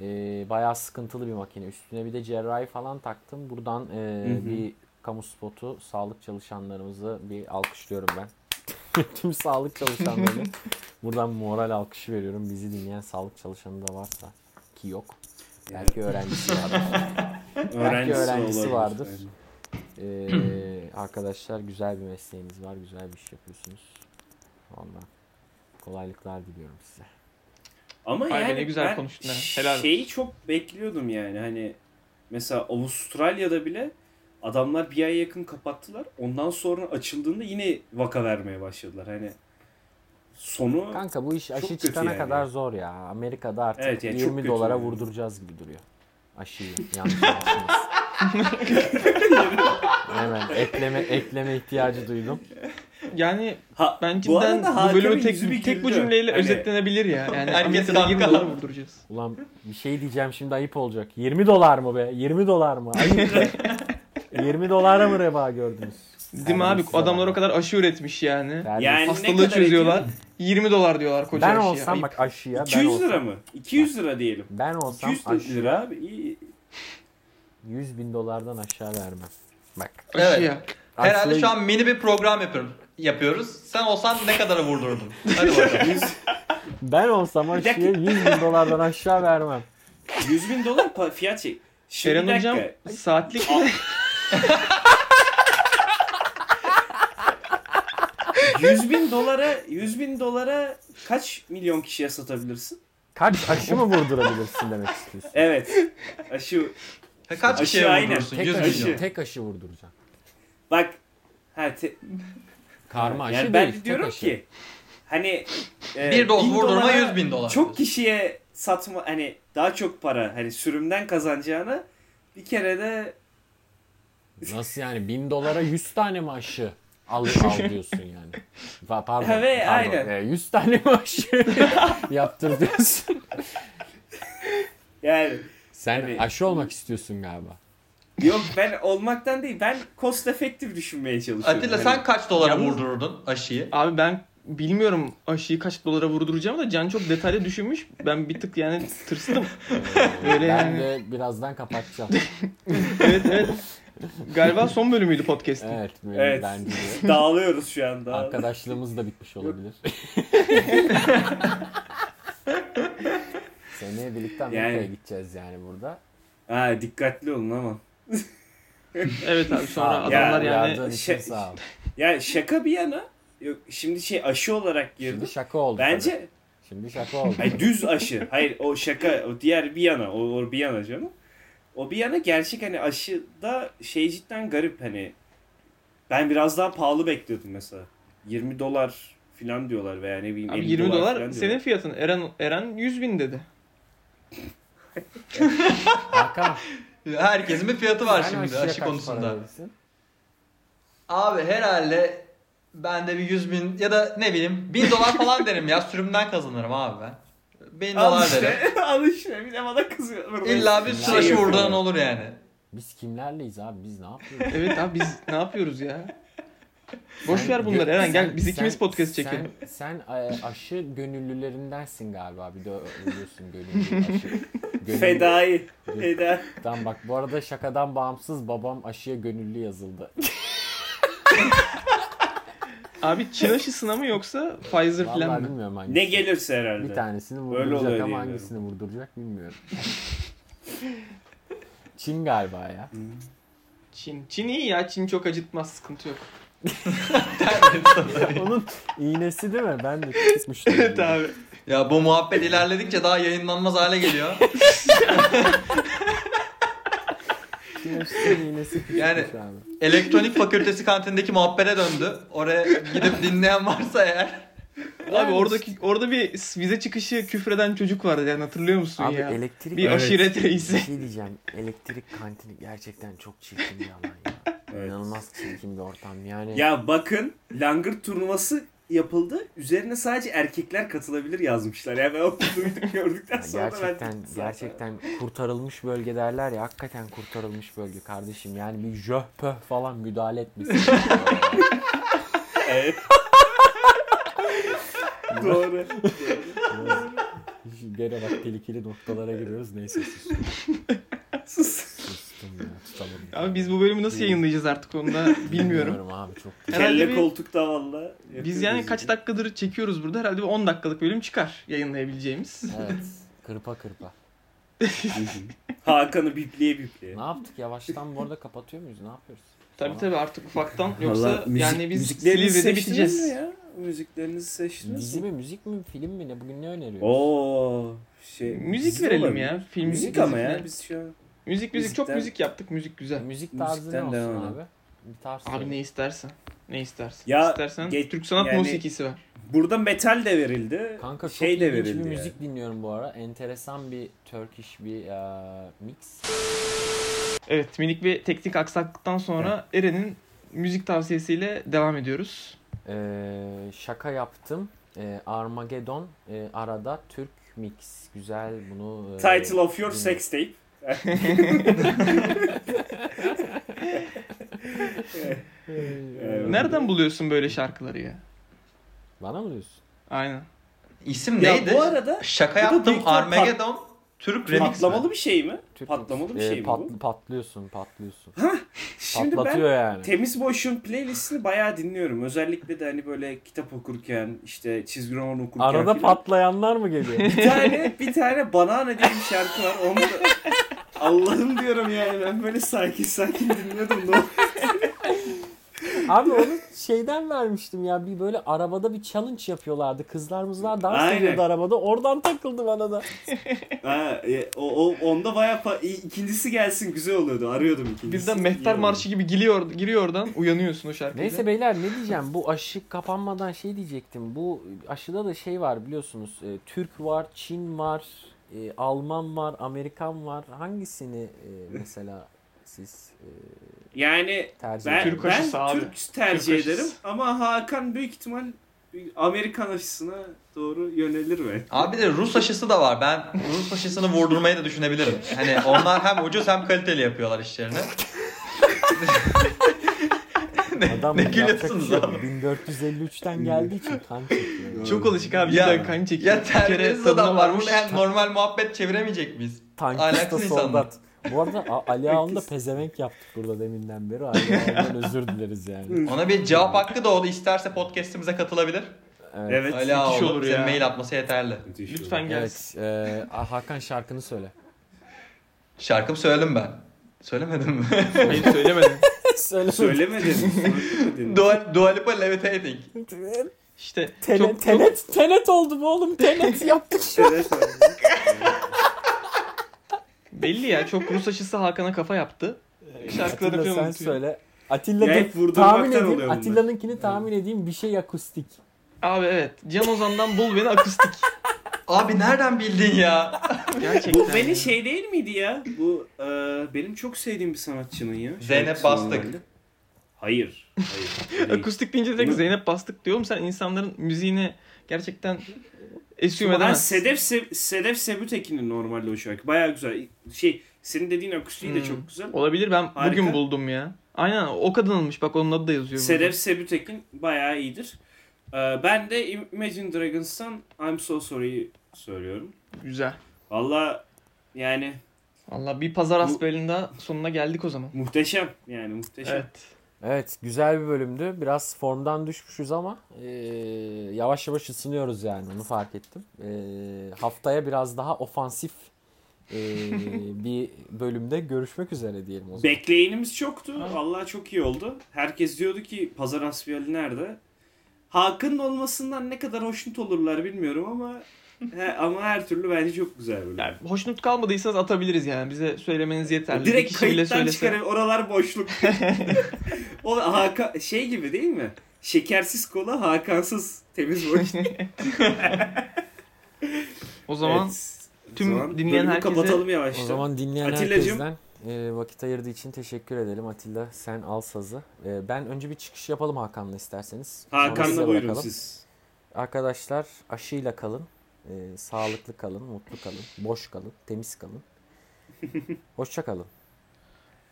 E, bayağı sıkıntılı bir makine. Üstüne bir de cerrahi falan taktım. Buradan e, Hı hı. bir kamu spotu sağlık çalışanlarımızı bir alkışlıyorum ben. Tüm sağlık çalışanlarını buradan moral alkışı veriyorum. Bizi dinleyen sağlık çalışanı da varsa ki yok. Belki öğrencisi var. Öğrencisi, öğrencisi olabilir. vardır. Ee, arkadaşlar güzel bir mesleğiniz var. Güzel bir iş yapıyorsunuz. Vallahi kolaylıklar diliyorum size. Ama be, yani ne güzel konuştun. Helal olsun. şeyi çok bekliyordum yani hani mesela Avustralya'da bile adamlar bir ay yakın kapattılar. Ondan sonra açıldığında yine vaka vermeye başladılar. Hani sonu Kanka bu iş aşı çıkana yani. kadar zor ya. Amerika'da artık Evet, yani çok 20 kötü dolara yani. vurduracağız gibi duruyor. Aşıyı. Yanlış anlaşılmasın. Hemen ekleme ekleme ihtiyacı duydum. Yani ha, ben bu cidden arada bu, bölümü tek, tek bu cümleyle Hani- özetlenebilir ya. Yani Herkes Amerika'da 20 kanka. dolar vurduracağız. Ulan bir şey diyeceğim şimdi ayıp olacak. 20 dolar mı be? 20 dolar mı? Ayıp be. 20 dolara mı reva gördünüz? Değil mi abi? Adamlar adam. o kadar aşı üretmiş yani. Yani ne Hastalığı kadar çözüyorlar. ekiyor? 20 dolar diyorlar koca ben aşıya. olsam Ayıp. bak aşıya ben 200 olsam, lira mı? 200 lira diyelim. ben olsam 200 aşıya lira abi. iyi. 100 bin dolardan aşağı vermem. Bak. Aşıya. Herhalde Aşıya- şu an mini bir program yapıyorum. Yapıyoruz. Sen olsan ne kadara vurdurdun? Hadi bakalım. 100, Ben olsam aşıya 100 bin dolardan aşağı vermem. 100 bin dolar pa- fiyat şey. Şimdi Eren bir hocam saatlik 100 bin dolara 100 bin dolara kaç milyon kişiye satabilirsin? Kaç aşı mı vurdurabilirsin demek istiyorsun? Evet. Aşı Kaç Aşı kişiye aynen. vurdurursun? Tek 100 aşı, milyon. tek aşı vurduracağım. bak ha, te- Karma aşı yani değil. ben tek diyorum aşı. ki hani e, Bir doz bin vurdurma dolara 100 bin dolar. Çok kişiye satma hani daha çok para hani sürümden kazanacağına bir kere de Nasıl yani? 1000 dolara 100 tane mi aşı al, al diyorsun yani? Pa- Pardon. Evet, pardon. aynen. E, 100 tane mi aşı yaptır diyorsun? yani Sen Hani- aşı olmak istiyorsun galiba. Yok ben olmaktan değil ben cost effective düşünmeye çalışıyorum. Atilla Hani sen kaç dolara Yalnız- vurdururdun aşıyı? Abi ben bilmiyorum aşıyı kaç dolara vurduracağım da Can çok detaylı düşünmüş. Ben bir tık yani tırstım. Öyle ben yani. de birazdan kapatacağım. Evet evet. Galiba son bölümüydü podcast'in. Evet, Evet. bence de. dağılıyoruz şu anda. Arkadaşlığımız da bitmiş olabilir. Seneye birlikte Amerika'ya Yani- gideceğiz yani burada. Ha dikkatli olun ama. Evet abi sonra ol. adamlar Ya, yani için şey- sağ ol. Ya şaka bir yana yok şimdi şey aşı olarak girdi. Şimdi şaka oldu. tabii. Bence Şimdi şaka oldu. hayır, düz aşı. Hayır o şaka o diğer bir yana o, o bir yana canım. O bir yana gerçek hani aşıda şey cidden garip hani ben biraz daha pahalı bekliyordum mesela. 20 dolar falan diyorlar veya ne bileyim abi 50 20 dolar falan senin diyorlar. fiyatın. Eren Eren 100 bin dedi. Hakan, Herkesin bir fiyatı var sen şimdi aşı konusunda. Abi herhalde ben de bir 100 bin ya da ne bileyim 1000 dolar falan derim ya sürümden kazanırım abi ben. 1000 Al dolar derim. işte, al işte bir de bana kızıyor. İlla bir sürü aşı yapıyorlar. vurduran olur yani. Biz kimlerleyiz abi? Biz ne yapıyoruz? Evet abi biz ne yapıyoruz ya? Boş ver bunları Eren gel sen- biz ikimiz sen- podcast çekelim. Sen, sen aşı gönüllülerindensin galiba. Bir de biliyorsun gönüllü aşı. Gönüllü- Fedai. Gö- Feda. Tamam bak bu arada şakadan bağımsız babam aşıya gönüllü yazıldı. Abi Çin aşısına mı yoksa Pfizer Vallahi falan mı? bilmiyorum hangisi. Ne gelirse herhalde. Bir tanesini Öyle vurduracak ama hangisini vurduracak bilmiyorum. Çin galiba ya. Çin. Çin iyi ya. Çin çok acıtmaz. Sıkıntı yok. Onun iğnesi değil mi? Ben de tutmuştum. evet abi. Ya bu muhabbet ilerledikçe daha yayınlanmaz hale geliyor. İğnesi Yani- abi. Elektronik fakültesi kantindeki muhabbete döndü. Oraya gidip dinleyen varsa eğer. Abi oradaki orada bir vize çıkışı küfreden çocuk vardı yani hatırlıyor musun Abi ya? elektrik... Bir aşiret Bir reisi. şey diyeceğim. Elektrik kantini gerçekten çok çirkin bir alan ya. Evet. İnanılmaz çirkin bir ortam. Yani Ya bakın langırt turnuvası yapıldı. Üzerine sadece erkekler katılabilir yazmışlar. Ya ben o duydum gördükten Ya sonra gerçekten ben gerçekten kurtarılmış bölge derler ya hakikaten kurtarılmış bölge kardeşim yani bir jöh pöh falan müdahale etmesin. Evet. Doğru. Gene bak tehlikeli noktalara giriyoruz neyse. Sus. Abi biz bu bölümü nasıl yayınlayacağız artık onu da bilmiyorum. abi çok Herhalde Kelle koltukta valla. Biz yani kaç dakikadır çekiyoruz burada. Herhalde bir 10 dakikalık bölüm çıkar yayınlayabileceğimiz. Evet kırpa kırpa. Hakan'ı bipleye bipleye. Ne yaptık yavaştan bu arada kapatıyor muyuz ne yapıyoruz? Tabii tabii artık ufaktan yoksa Vallahi müzik- yani biz Silivri'de biteceğiz. mi ya? Müziklerinizi seçtiniz Dizi mi? mi müzik mi film mi ne bugün ne öneriyoruz? Oo. Şey, Müzik verelim olabilir. ya. Film Müzik dizi ama ya biz şu an. Müzik müzik çok müzik yaptık. Müzik güzel. Müzik tarzı ne Müzikten olsun devam edelim. abi? Bir tarz Abi ne istersen. Ne istersen. Ya, İstersen ge- Türk sanat yani- musikisi var. Burada metal de verildi. Kanka çok şey de ilginç verildi bir yani. müzik dinliyorum bu ara. Enteresan bir Turkish bir eee, mix. Evet minik bir teknik aksaklıktan sonra Eren'in müzik tavsiyesiyle devam ediyoruz. Eee, şaka yaptım. Eee, Armageddon eee, arada Türk mix. Güzel bunu. eee, Title of your dinle- sex tape. Nereden buluyorsun böyle şarkıları ya? Bana mı diyorsun? Aynen. İsim Ya neydi? bu arada Şaka bu da yaptım büyük ihtimal Armageddon Türk remix patlamalı mi? bir şey mi? Türk Patlamalı bir şey mi pat- bu? Patlıyorsun, patlıyorsun. Şimdi Patlatıyor ben yani. Temiz Boş'un playlistini bayağı dinliyorum. Özellikle de hani böyle kitap okurken, işte çizgi roman okurken Arada filan. patlayanlar mı geliyor? Bir tane, bir tane Banana diye bir şarkı var. Onu da... Allah'ım diyorum yani ben böyle sakin sakin dinliyordum. Ne? Abi onu şeyden vermiştim ya bir böyle arabada bir challenge yapıyorlardı. Kızlar mızlar dans Aynen. ediyordu arabada. Oradan takıldı bana da. Ha, e, o, o, onda bayağı pa- ikincisi gelsin güzel oluyordu. Arıyordum ikincisi. Bizden Mehter Marşı gibi giriyor, giriyor oradan uyanıyorsun o şarkıyla. Neyse beyler ne diyeceğim bu aşı kapanmadan şey diyecektim. Bu aşıda da şey var biliyorsunuz. e, Türk var, Çin var, e, Alman var, Amerikan var. Hangisini e, mesela siz e, Yani tercih ben, Türk ben abi. Türk tercih Türk aşısı. ederim ama Hakan büyük ihtimal Amerikan aşısına doğru yönelir mi? Abi de Rus aşısı da var. Ben Rus aşısını vurdurmayı da düşünebilirim. Hani onlar hem ucuz hem kaliteli yapıyorlar işlerini. Adam ne gülüyorsunuz şey abi? 1453'ten geldiği için kan çekiyor. Çok alışık abi Ya- kan çekiyor. Ya terbiyesiz adam var. Bunu normal muhabbet çeviremeyecek miyiz? Tankista Ahlaksız insanlar. Bu arada Ali Ağa'nı da pezevenk yaptık burada deminden beri. Ali Ağa'dan özür dileriz yani. Ona bir cevap hakkı doğdu. İsterse podcast'imize katılabilir. Evet. Evet. Ali Ağa müthiş olur. Bize ya. mail atması yeterli. Lütfen gelsin. Evet. e, Hakan şarkını söyle. Şarkım söyledim ben. Söylemedim mi? Hayır söylemedim. söyle. Söylemedin. söylemedin. Dua, Dua Lipa Levitating. İşte Tenet, çok, çok tenet, tenet oldu bu oğlum. Tenet yaptık şu an. Belli ya çok Rus aşısı Hakan'a kafa yaptı. Şarkıları Atilla sen unutuyor. söyle. Atilla tahmin edeyim. Atilla'nınkini tahmin edeyim. Bir şey akustik. Abi evet. Can Ozan'dan bul beni akustik. Abi nereden bildin ya? Gerçekten. Bu beni şey değil miydi ya? Bu e, benim çok sevdiğim bir sanatçının ya. Zeynep Bastık. normalde. Hayır. Hayır. Akustik deyince direkt Bunu- Zeynep bastık diyorum. Sen insanların müziğini gerçekten esiyor ben. Sedef, Se- Sedef Sebütekin'in normalde o şarkı. Baya güzel. Şey Senin dediğin akustiği de Hmm. çok güzel. Olabilir ben Harika. bugün buldum ya. Aynen o kadınılmış bak onun adı da yazıyor. burada. Sedef Sebütekin bayağı iyidir. Ee, ben de Imagine Dragons'tan I'm So Sorry'yi söylüyorum. Güzel. Valla yani Valla bir pazar asbelinde sonuna geldik o zaman. muhteşem yani muhteşem. Evet. Evet güzel bir bölümdü. Biraz formdan düşmüşüz ama e, yavaş yavaş ısınıyoruz yani onu fark ettim. E, haftaya biraz daha ofansif e, bir bölümde görüşmek üzere diyelim o zaman. Bekleyenimiz çoktu. Vallahi çok iyi oldu. Herkes diyordu ki pazar asbiyali nerede? Hakan'ın olmasından ne kadar hoşnut olurlar bilmiyorum ama he, ama her türlü bence çok güzel böyle. Yani hoşnut kalmadıysanız atabiliriz yani. Bize söylemeniz yeterli. Direkt kayıttan söylese. çıkarıp oralar boşluk. o Hakan şey gibi değil mi? Şekersiz kola, Hakansız temiz boş. O zaman Evet. tüm O zaman dinleyen herkese- kapatalım yavaştan. O zaman dinleyen Atilla'cığım. herkesten e, vakit ayırdığı için teşekkür edelim. Atilla sen al sazı. E, ben önce bir çıkış yapalım Hakan'la isterseniz. Hakan'la buyurun bırakalım. siz. Arkadaşlar aşıyla kalın. E, sağlıklı kalın, mutlu kalın, boş kalın, temiz kalın. Hoşça kalın.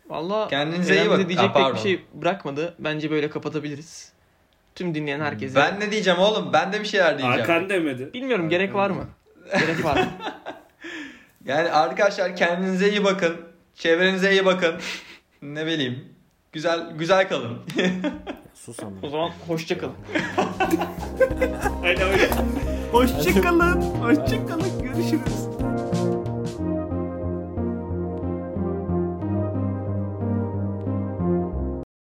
Valla Kendinize iyi bakın. diyecek Ha, pek bir şey bırakmadı. Bence böyle kapatabiliriz. Tüm dinleyen herkese. Ben ne diyeceğim oğlum? Ben de bir şeyler diyeceğim. Hakan demedi. Bilmiyorum gerek var mı? gerek var mı? Yani arkadaşlar kendinize iyi bakın. Çevrenize iyi bakın. ne bileyim. Güzel güzel kalın. Sus ama. O zaman hoşça kalın. Hadi hoş- Hoşçakalın. Hoşçakalın. Görüşürüz.